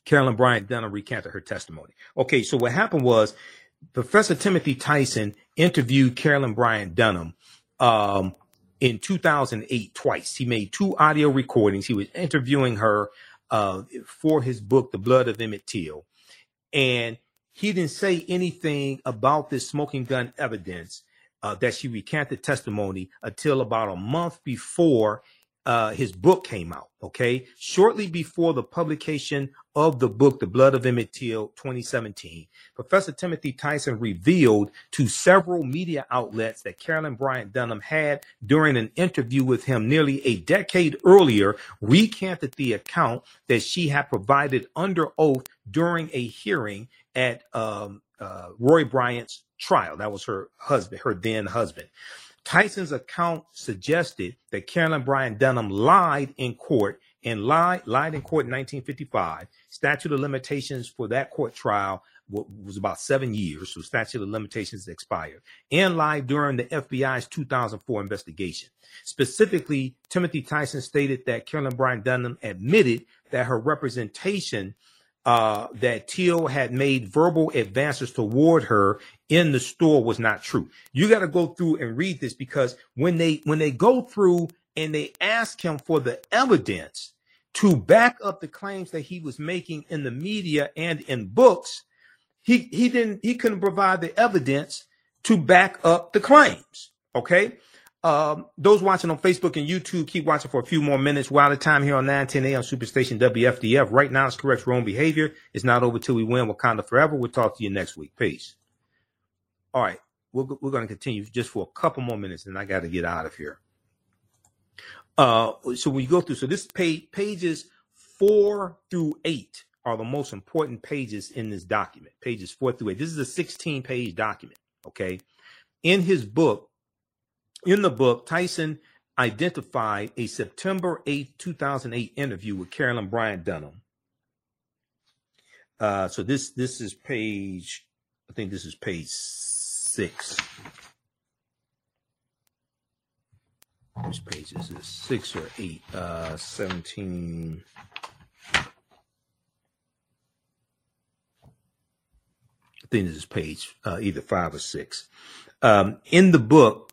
Carolyn Bryant Donham recanted her testimony. Okay, so what happened was Professor Timothy Tyson interviewed Carolyn Bryant Donham um, in 2008 twice. He made two audio recordings. He was interviewing her uh, for his book, The Blood of Emmett Till. And he didn't say anything about this smoking gun evidence uh, that she recanted testimony until about a month before uh, his book came out. Okay, shortly before the publication of the book, The Blood of Emmett Till, 2017, Professor Timothy Tyson revealed to several media outlets that Carolyn Bryant Donham had, during an interview with him nearly a decade earlier, recanted the account that she had provided under oath during a hearing at um, uh, Roy Bryant's trial. That was her husband, her then husband. Tyson's account suggested that Carolyn Bryant Donham lied in court and lied lied in court in 1955. Statute of limitations for that court trial was about seven years, so statute of limitations expired, and lied during the FBI's 2004 investigation. Specifically, Timothy Tyson stated that Carolyn Bryant Donham admitted that her representation uh, that Till had made verbal advances toward her in the store was not true. You got to go through and read this because when they when they go through and they ask him for the evidence to back up the claims that he was making in the media and in books, he he didn't he couldn't provide the evidence to back up the claims. Okay. Um, those watching on Facebook and YouTube, keep watching for a few more minutes. While the time here on 910 AM Superstation WFDF. Right now, it's correct wrong behavior. It's not over till we win Wakanda forever. We'll talk to you next week. Peace. All right. We're, we're going to continue just for a couple more minutes and I got to get out of here. Uh, so we go through, so this page, pages four through eight are the most important pages in this document. Pages four through eight. This is a 16 page document. Okay. In his book, in the book, Tyson identified a September 8, 2008 interview with Carolyn Bryant Donham. Uh, so this this is page, I think this is page six. Which page is this? Six or eight? Uh, 17. I think this is page uh, either five or six. Um, in the book,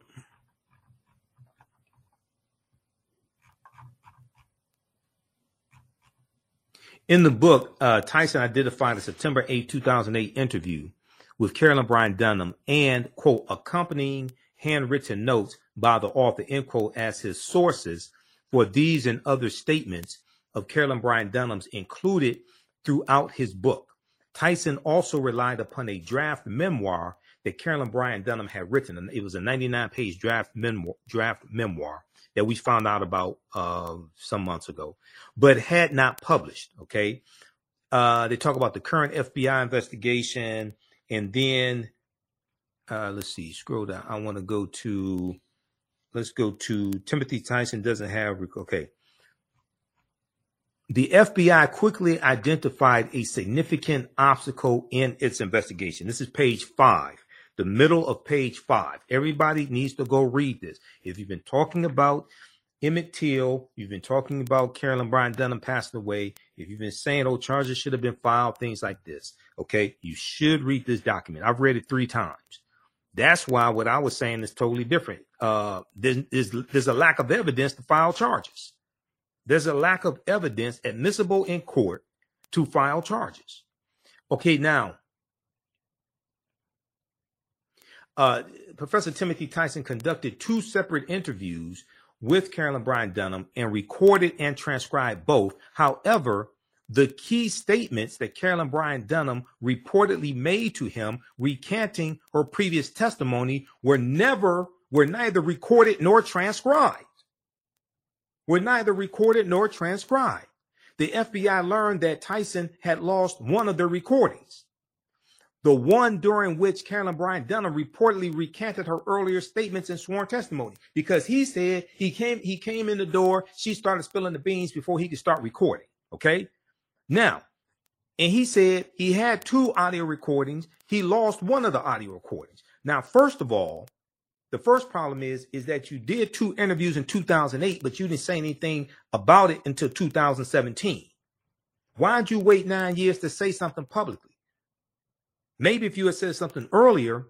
In the book, uh, Tyson identified a September 8, 2008 interview with Carolyn Bryant Donham and, quote, accompanying handwritten notes by the author, end quote, as his sources for these and other statements of Carolyn Bryant Donham's included throughout his book. Tyson also relied upon a draft memoir that Carolyn Bryant Donham had written. It was a 99 page draft draft memoir that we found out about uh, some months ago, but had not published. Okay. Uh, they talk about the current FBI investigation. And then, uh, let's see, scroll down. I want to go to, let's go to Timothy Tyson doesn't have, okay. The FBI quickly identified a significant obstacle in its investigation. This is page five the middle of page five. Everybody needs to go read this. If you've been talking about Emmett Till, you've been talking about Carolyn Bryant Donham passing away. If you've been saying, oh, charges should have been filed, things like this, okay, you should read this document. I've read it three times. That's why what I was saying is totally different. Uh, there's, there's, there's a lack of evidence to file charges. There's a lack of evidence admissible in court to file charges. Okay, now Uh, Professor Timothy Tyson conducted two separate interviews with Carolyn Bryant Donham and recorded and transcribed both. However, the key statements that Carolyn Bryant Donham reportedly made to him recanting her previous testimony were never, were neither recorded nor transcribed. Were neither recorded nor transcribed. the FBI learned that Tyson had lost one of the recordings, the one during which Carolyn Bryant Donham reportedly recanted her earlier statements and sworn testimony, because he said he came he came in the door, she started spilling the beans before he could start recording. Okay, now, and he said he had two audio recordings. He lost one of the audio recordings. Now, first of all, the first problem is is that you did two interviews in 2008, but you didn't say anything about it until 2017. Why'd you wait nine years to say something publicly? Maybe if you had said something earlier,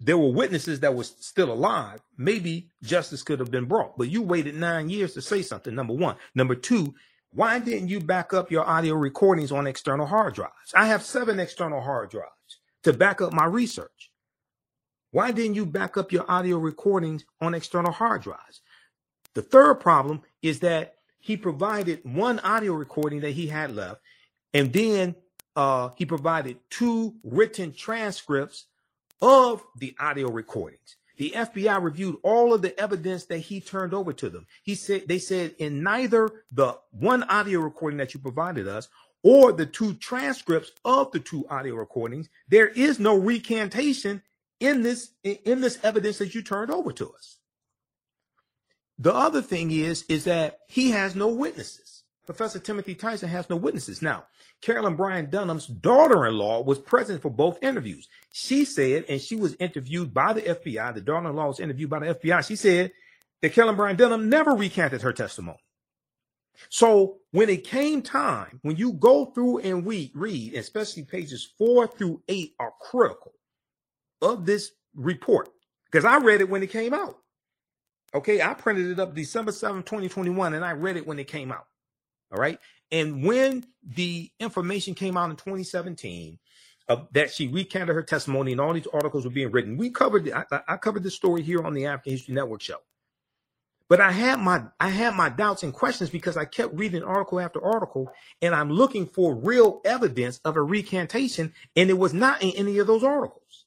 there were witnesses that were still alive. Maybe justice could have been brought, but you waited nine years to say something. Number one. Number two, why didn't you back up your audio recordings on external hard drives? I have seven external hard drives to back up my research. Why didn't you back up your audio recordings on external hard drives? The third problem is that he provided one audio recording that he had left, and then uh, he provided two written transcripts of the audio recordings. The FBI reviewed all of the evidence that he turned over to them. He said they said in neither the one audio recording that you provided us or the two transcripts of the two audio recordings, there is no recantation in this in this evidence that you turned over to us. The other thing is is that he has no witnesses. Professor Timothy Tyson has no witnesses. Now, Carolyn Bryant Donham's daughter-in-law was present for both interviews. She said, and she was interviewed by the FBI. The daughter-in-law was interviewed by the FBI. She said that Carolyn Bryant Donham never recanted her testimony. So when it came time, when you go through and we read, especially pages four through eight are critical of this report because I read it when it came out. Okay, I printed it up December 7, 2021, and I read it when it came out. All right. And when the information came out in 2017 uh, that she recanted her testimony and all these articles were being written, we covered I, I covered this story here on the African History Network show. But I had my I had my doubts and questions because I kept reading article after article and I'm looking for real evidence of a recantation and it was not in any of those articles.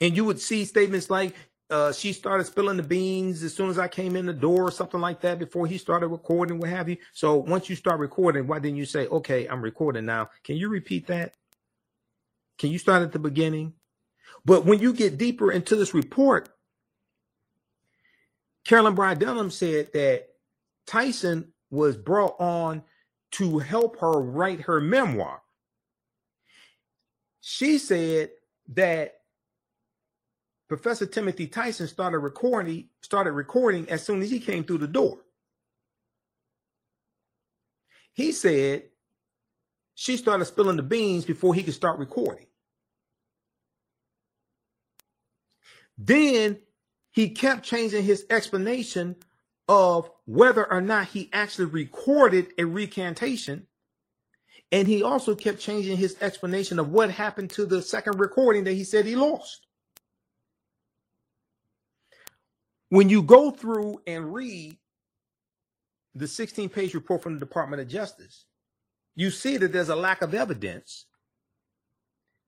And you would see statements like, uh, she started spilling the beans as soon as I came in the door or something like that before he started recording, what have you. So once you start recording, why didn't you say, okay, I'm recording now? Can you repeat that? Can you start at the beginning? But when you get deeper into this report, Carolyn Bryant Donham said that Tyson was brought on to help her write her memoir. She said that Professor Timothy Tyson started recording, started recording as soon as he came through the door. He said she started spilling the beans before he could start recording. Then he kept changing his explanation of whether or not he actually recorded a recantation. And he also kept changing his explanation of what happened to the second recording that he said he lost. When you go through and read the 16 page report from the Department of Justice, you see that there's a lack of evidence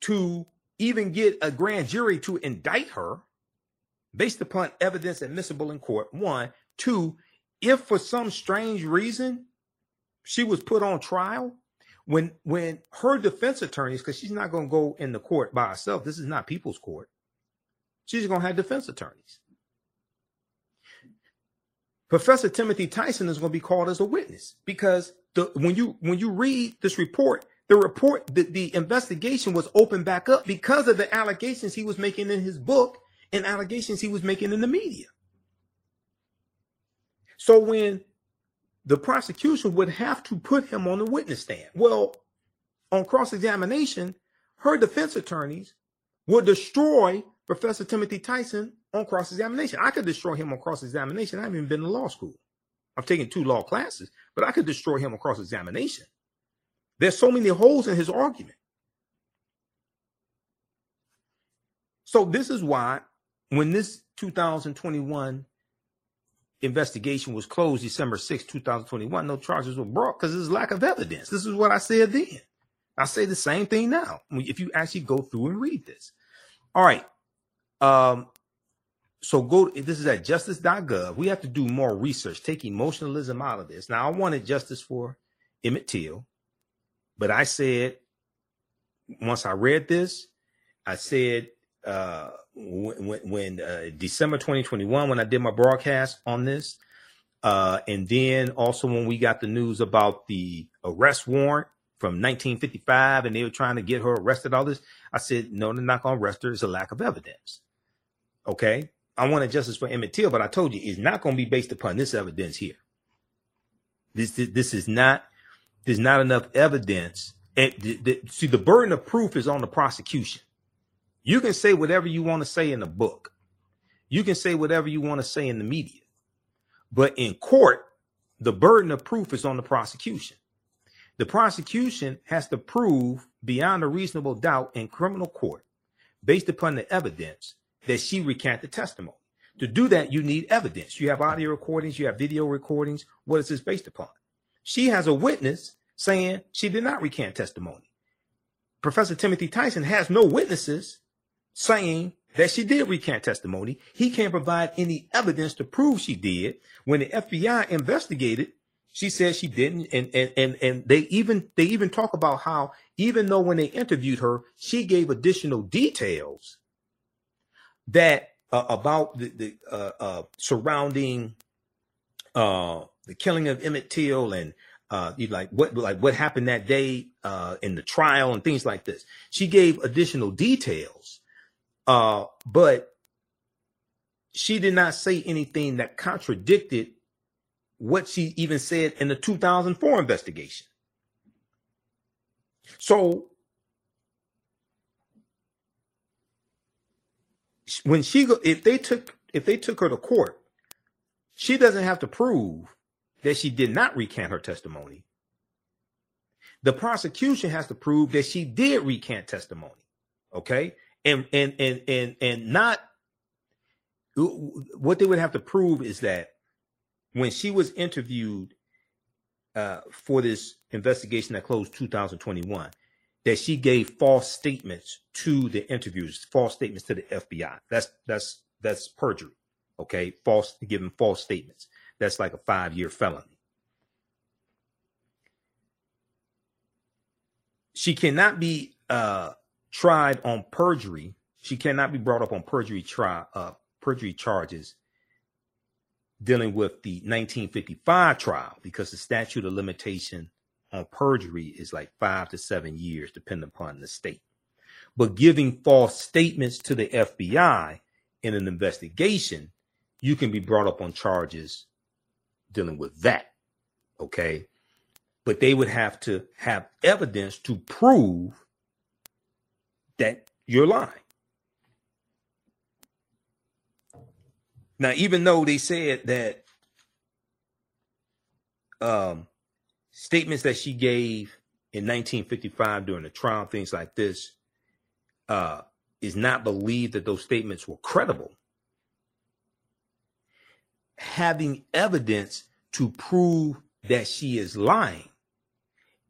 to even get a grand jury to indict her based upon evidence admissible in court. One, two, if for some strange reason she was put on trial, when when her defense attorneys, because she's not going to go in the court by herself, this is not people's court. She's going to have defense attorneys. Professor Timothy Tyson is going to be called as a witness because the, when you when you read this report, the report the, the investigation was opened back up because of the allegations he was making in his book and allegations he was making in the media. So when the prosecution would have to put him on the witness stand, well, on cross examination, her defense attorneys would destroy Professor Timothy Tyson on cross examination. I could destroy him on cross examination. I haven't even been to law school. I've taken two law classes, but I could destroy him on cross examination. There's so many holes in his argument. So this is why when this 2021 investigation was closed December 6, 2021, no charges were brought because there's lack of evidence. This is what I said then. I say the same thing now. If you actually go through and read this. All right. Um, so go. This is at justice.gov. We have to do more research, take emotionalism out of this. Now, I wanted justice for Emmett Till, but I said once I read this, I said uh, when, when uh, December 2021 when I did my broadcast on this, uh, and then also when we got the news about the arrest warrant from 1955 and they were trying to get her arrested, all this, I said no, they're not going to arrest her. It's a lack of evidence. Okay, I wanted justice for Emmett Till, but I told you it's not going to be based upon this evidence here. This this, this is not there's not enough evidence. And the, the, see, the burden of proof is on the prosecution. You can say whatever you want to say in the book. You can say whatever you want to say in the media. But in court, the burden of proof is on the prosecution. The prosecution has to prove beyond a reasonable doubt in criminal court, based upon the evidence, that she recanted testimony. To do that, you need evidence. You have audio recordings, you have video recordings. What is this based upon? She has a witness saying she did not recant testimony. Professor Timothy Tyson has no witnesses saying that she did recant testimony. He can't provide any evidence to prove she did. When the FBI investigated, she said she didn't. And, and, and, and they even, they even talk about how even though when they interviewed her, she gave additional details that uh, about the, the uh, uh, surrounding uh, the killing of Emmett Till and uh, like what like what happened that day uh, in the trial and things like this. She gave additional details, but she did not say anything that contradicted what she even said in the 2004 investigation. So when she go, if they took if they took her to court, she doesn't have to prove that she did not recant her testimony. The prosecution has to prove that she did recant testimony. Okay. And, and, and, and, and not what they would have to prove is that when she was interviewed uh, for this investigation that closed 2021, that she gave false statements to the interviewers, false statements to the FBI. That's that's that's perjury. Okay, false giving false statements that's like a five year felony. She cannot be uh, tried on perjury. She cannot be brought up on perjury trial, uh, perjury charges dealing with the 1955 trial because the statute of limitation on perjury is like five to seven years, depending upon the state. But giving false statements to the FBI in an investigation, you can be brought up on charges dealing with that. Okay. But they would have to have evidence to prove that you're lying. Now, even though they said that um, statements that she gave in 1955 during the trial, things like this, uh, is not believed that those statements were credible having evidence to prove that she is lying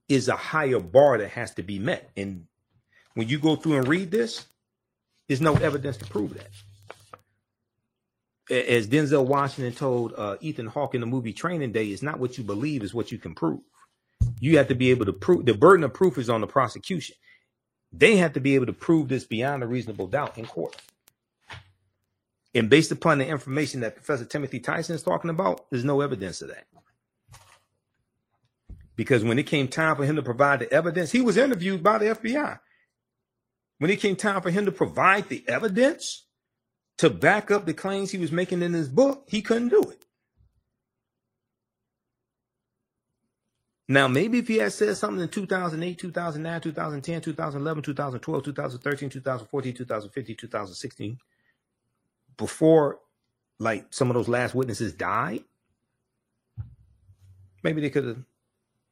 is a higher bar that has to be met. And when you go through and read this, there's no evidence to prove that. As Denzel Washington told uh, Ethan Hawke in the movie Training Day, it's not what you believe, is what you can prove. You have to be able to prove the burden of proof is on the prosecution. They have to be able to prove this beyond a reasonable doubt in court. And based upon the information that Professor Timothy Tyson is talking about, there's no evidence of that. Because when it came time for him to provide the evidence, he was interviewed by the FBI. When it came time for him to provide the evidence to back up the claims he was making in his book, he couldn't do it. Now, maybe if he had said something in 2008, 2009, 2010, 2011, 2012, 2013, 2014, 2015, 2016, before like some of those last witnesses died, maybe they could have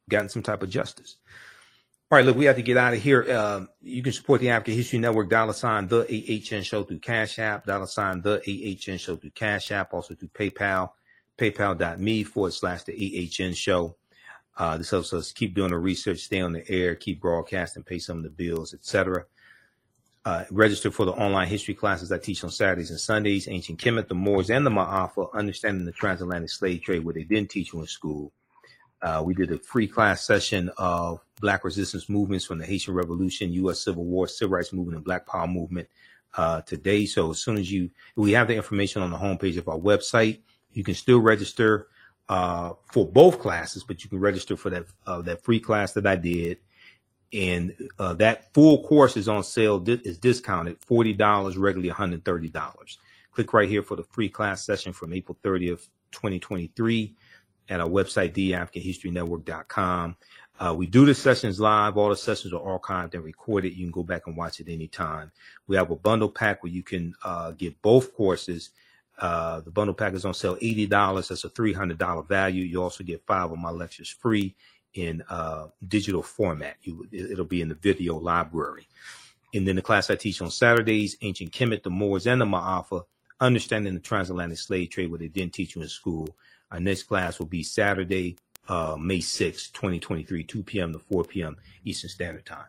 gotten some type of justice. All right, look, we have to get out of here. Uh, you can support the African History Network, dollar sign the AHN show through Cash App, dollar sign the AHN show through Cash App, also through PayPal, paypal.me forward slash the AHN show. Uh, this helps us keep doing the research, stay on the air, keep broadcasting, pay some of the bills, etc. Uh, register for the online history classes I teach on Saturdays and Sundays, Ancient Kemet, the Moors, and the Ma'afa, Understanding the Transatlantic Slave Trade, where they didn't teach you in school. Uh, we did a free class session of Black resistance movements from the Haitian Revolution, U.S. Civil War, Civil Rights Movement, and Black Power Movement uh, today. So as soon as you, we have the information on the homepage of our website. You can still register uh, for both classes, but you can register for that uh, that free class that I did. And uh, that full course is on sale di- is discounted $40 regularly $130 click right here for the free class session from april 30th 2023 at our website theafricanhistorynetwork.com uh, we do the sessions live. All the sessions are archived and recorded. You can go back and watch it anytime. We have a bundle pack where you can uh, get both courses uh, the bundle pack is on sale $80 that's a $300 value you also get five of my lectures free in uh, digital format. You, it'll be in the video library. And then the class I teach on Saturdays, Ancient Kemet, the Moors, and the Ma'afa, Understanding the Transatlantic Slave Trade, what they didn't teach you in school. Our next class will be Saturday, uh, May 6, 2023, 2 p.m. to 4 p.m. Eastern Standard Time.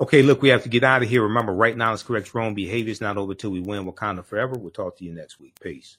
Okay, look, we have to get out of here. Remember, right now is correct wrong behavior is not over till we win Wakanda forever. We'll talk to you next week. Peace.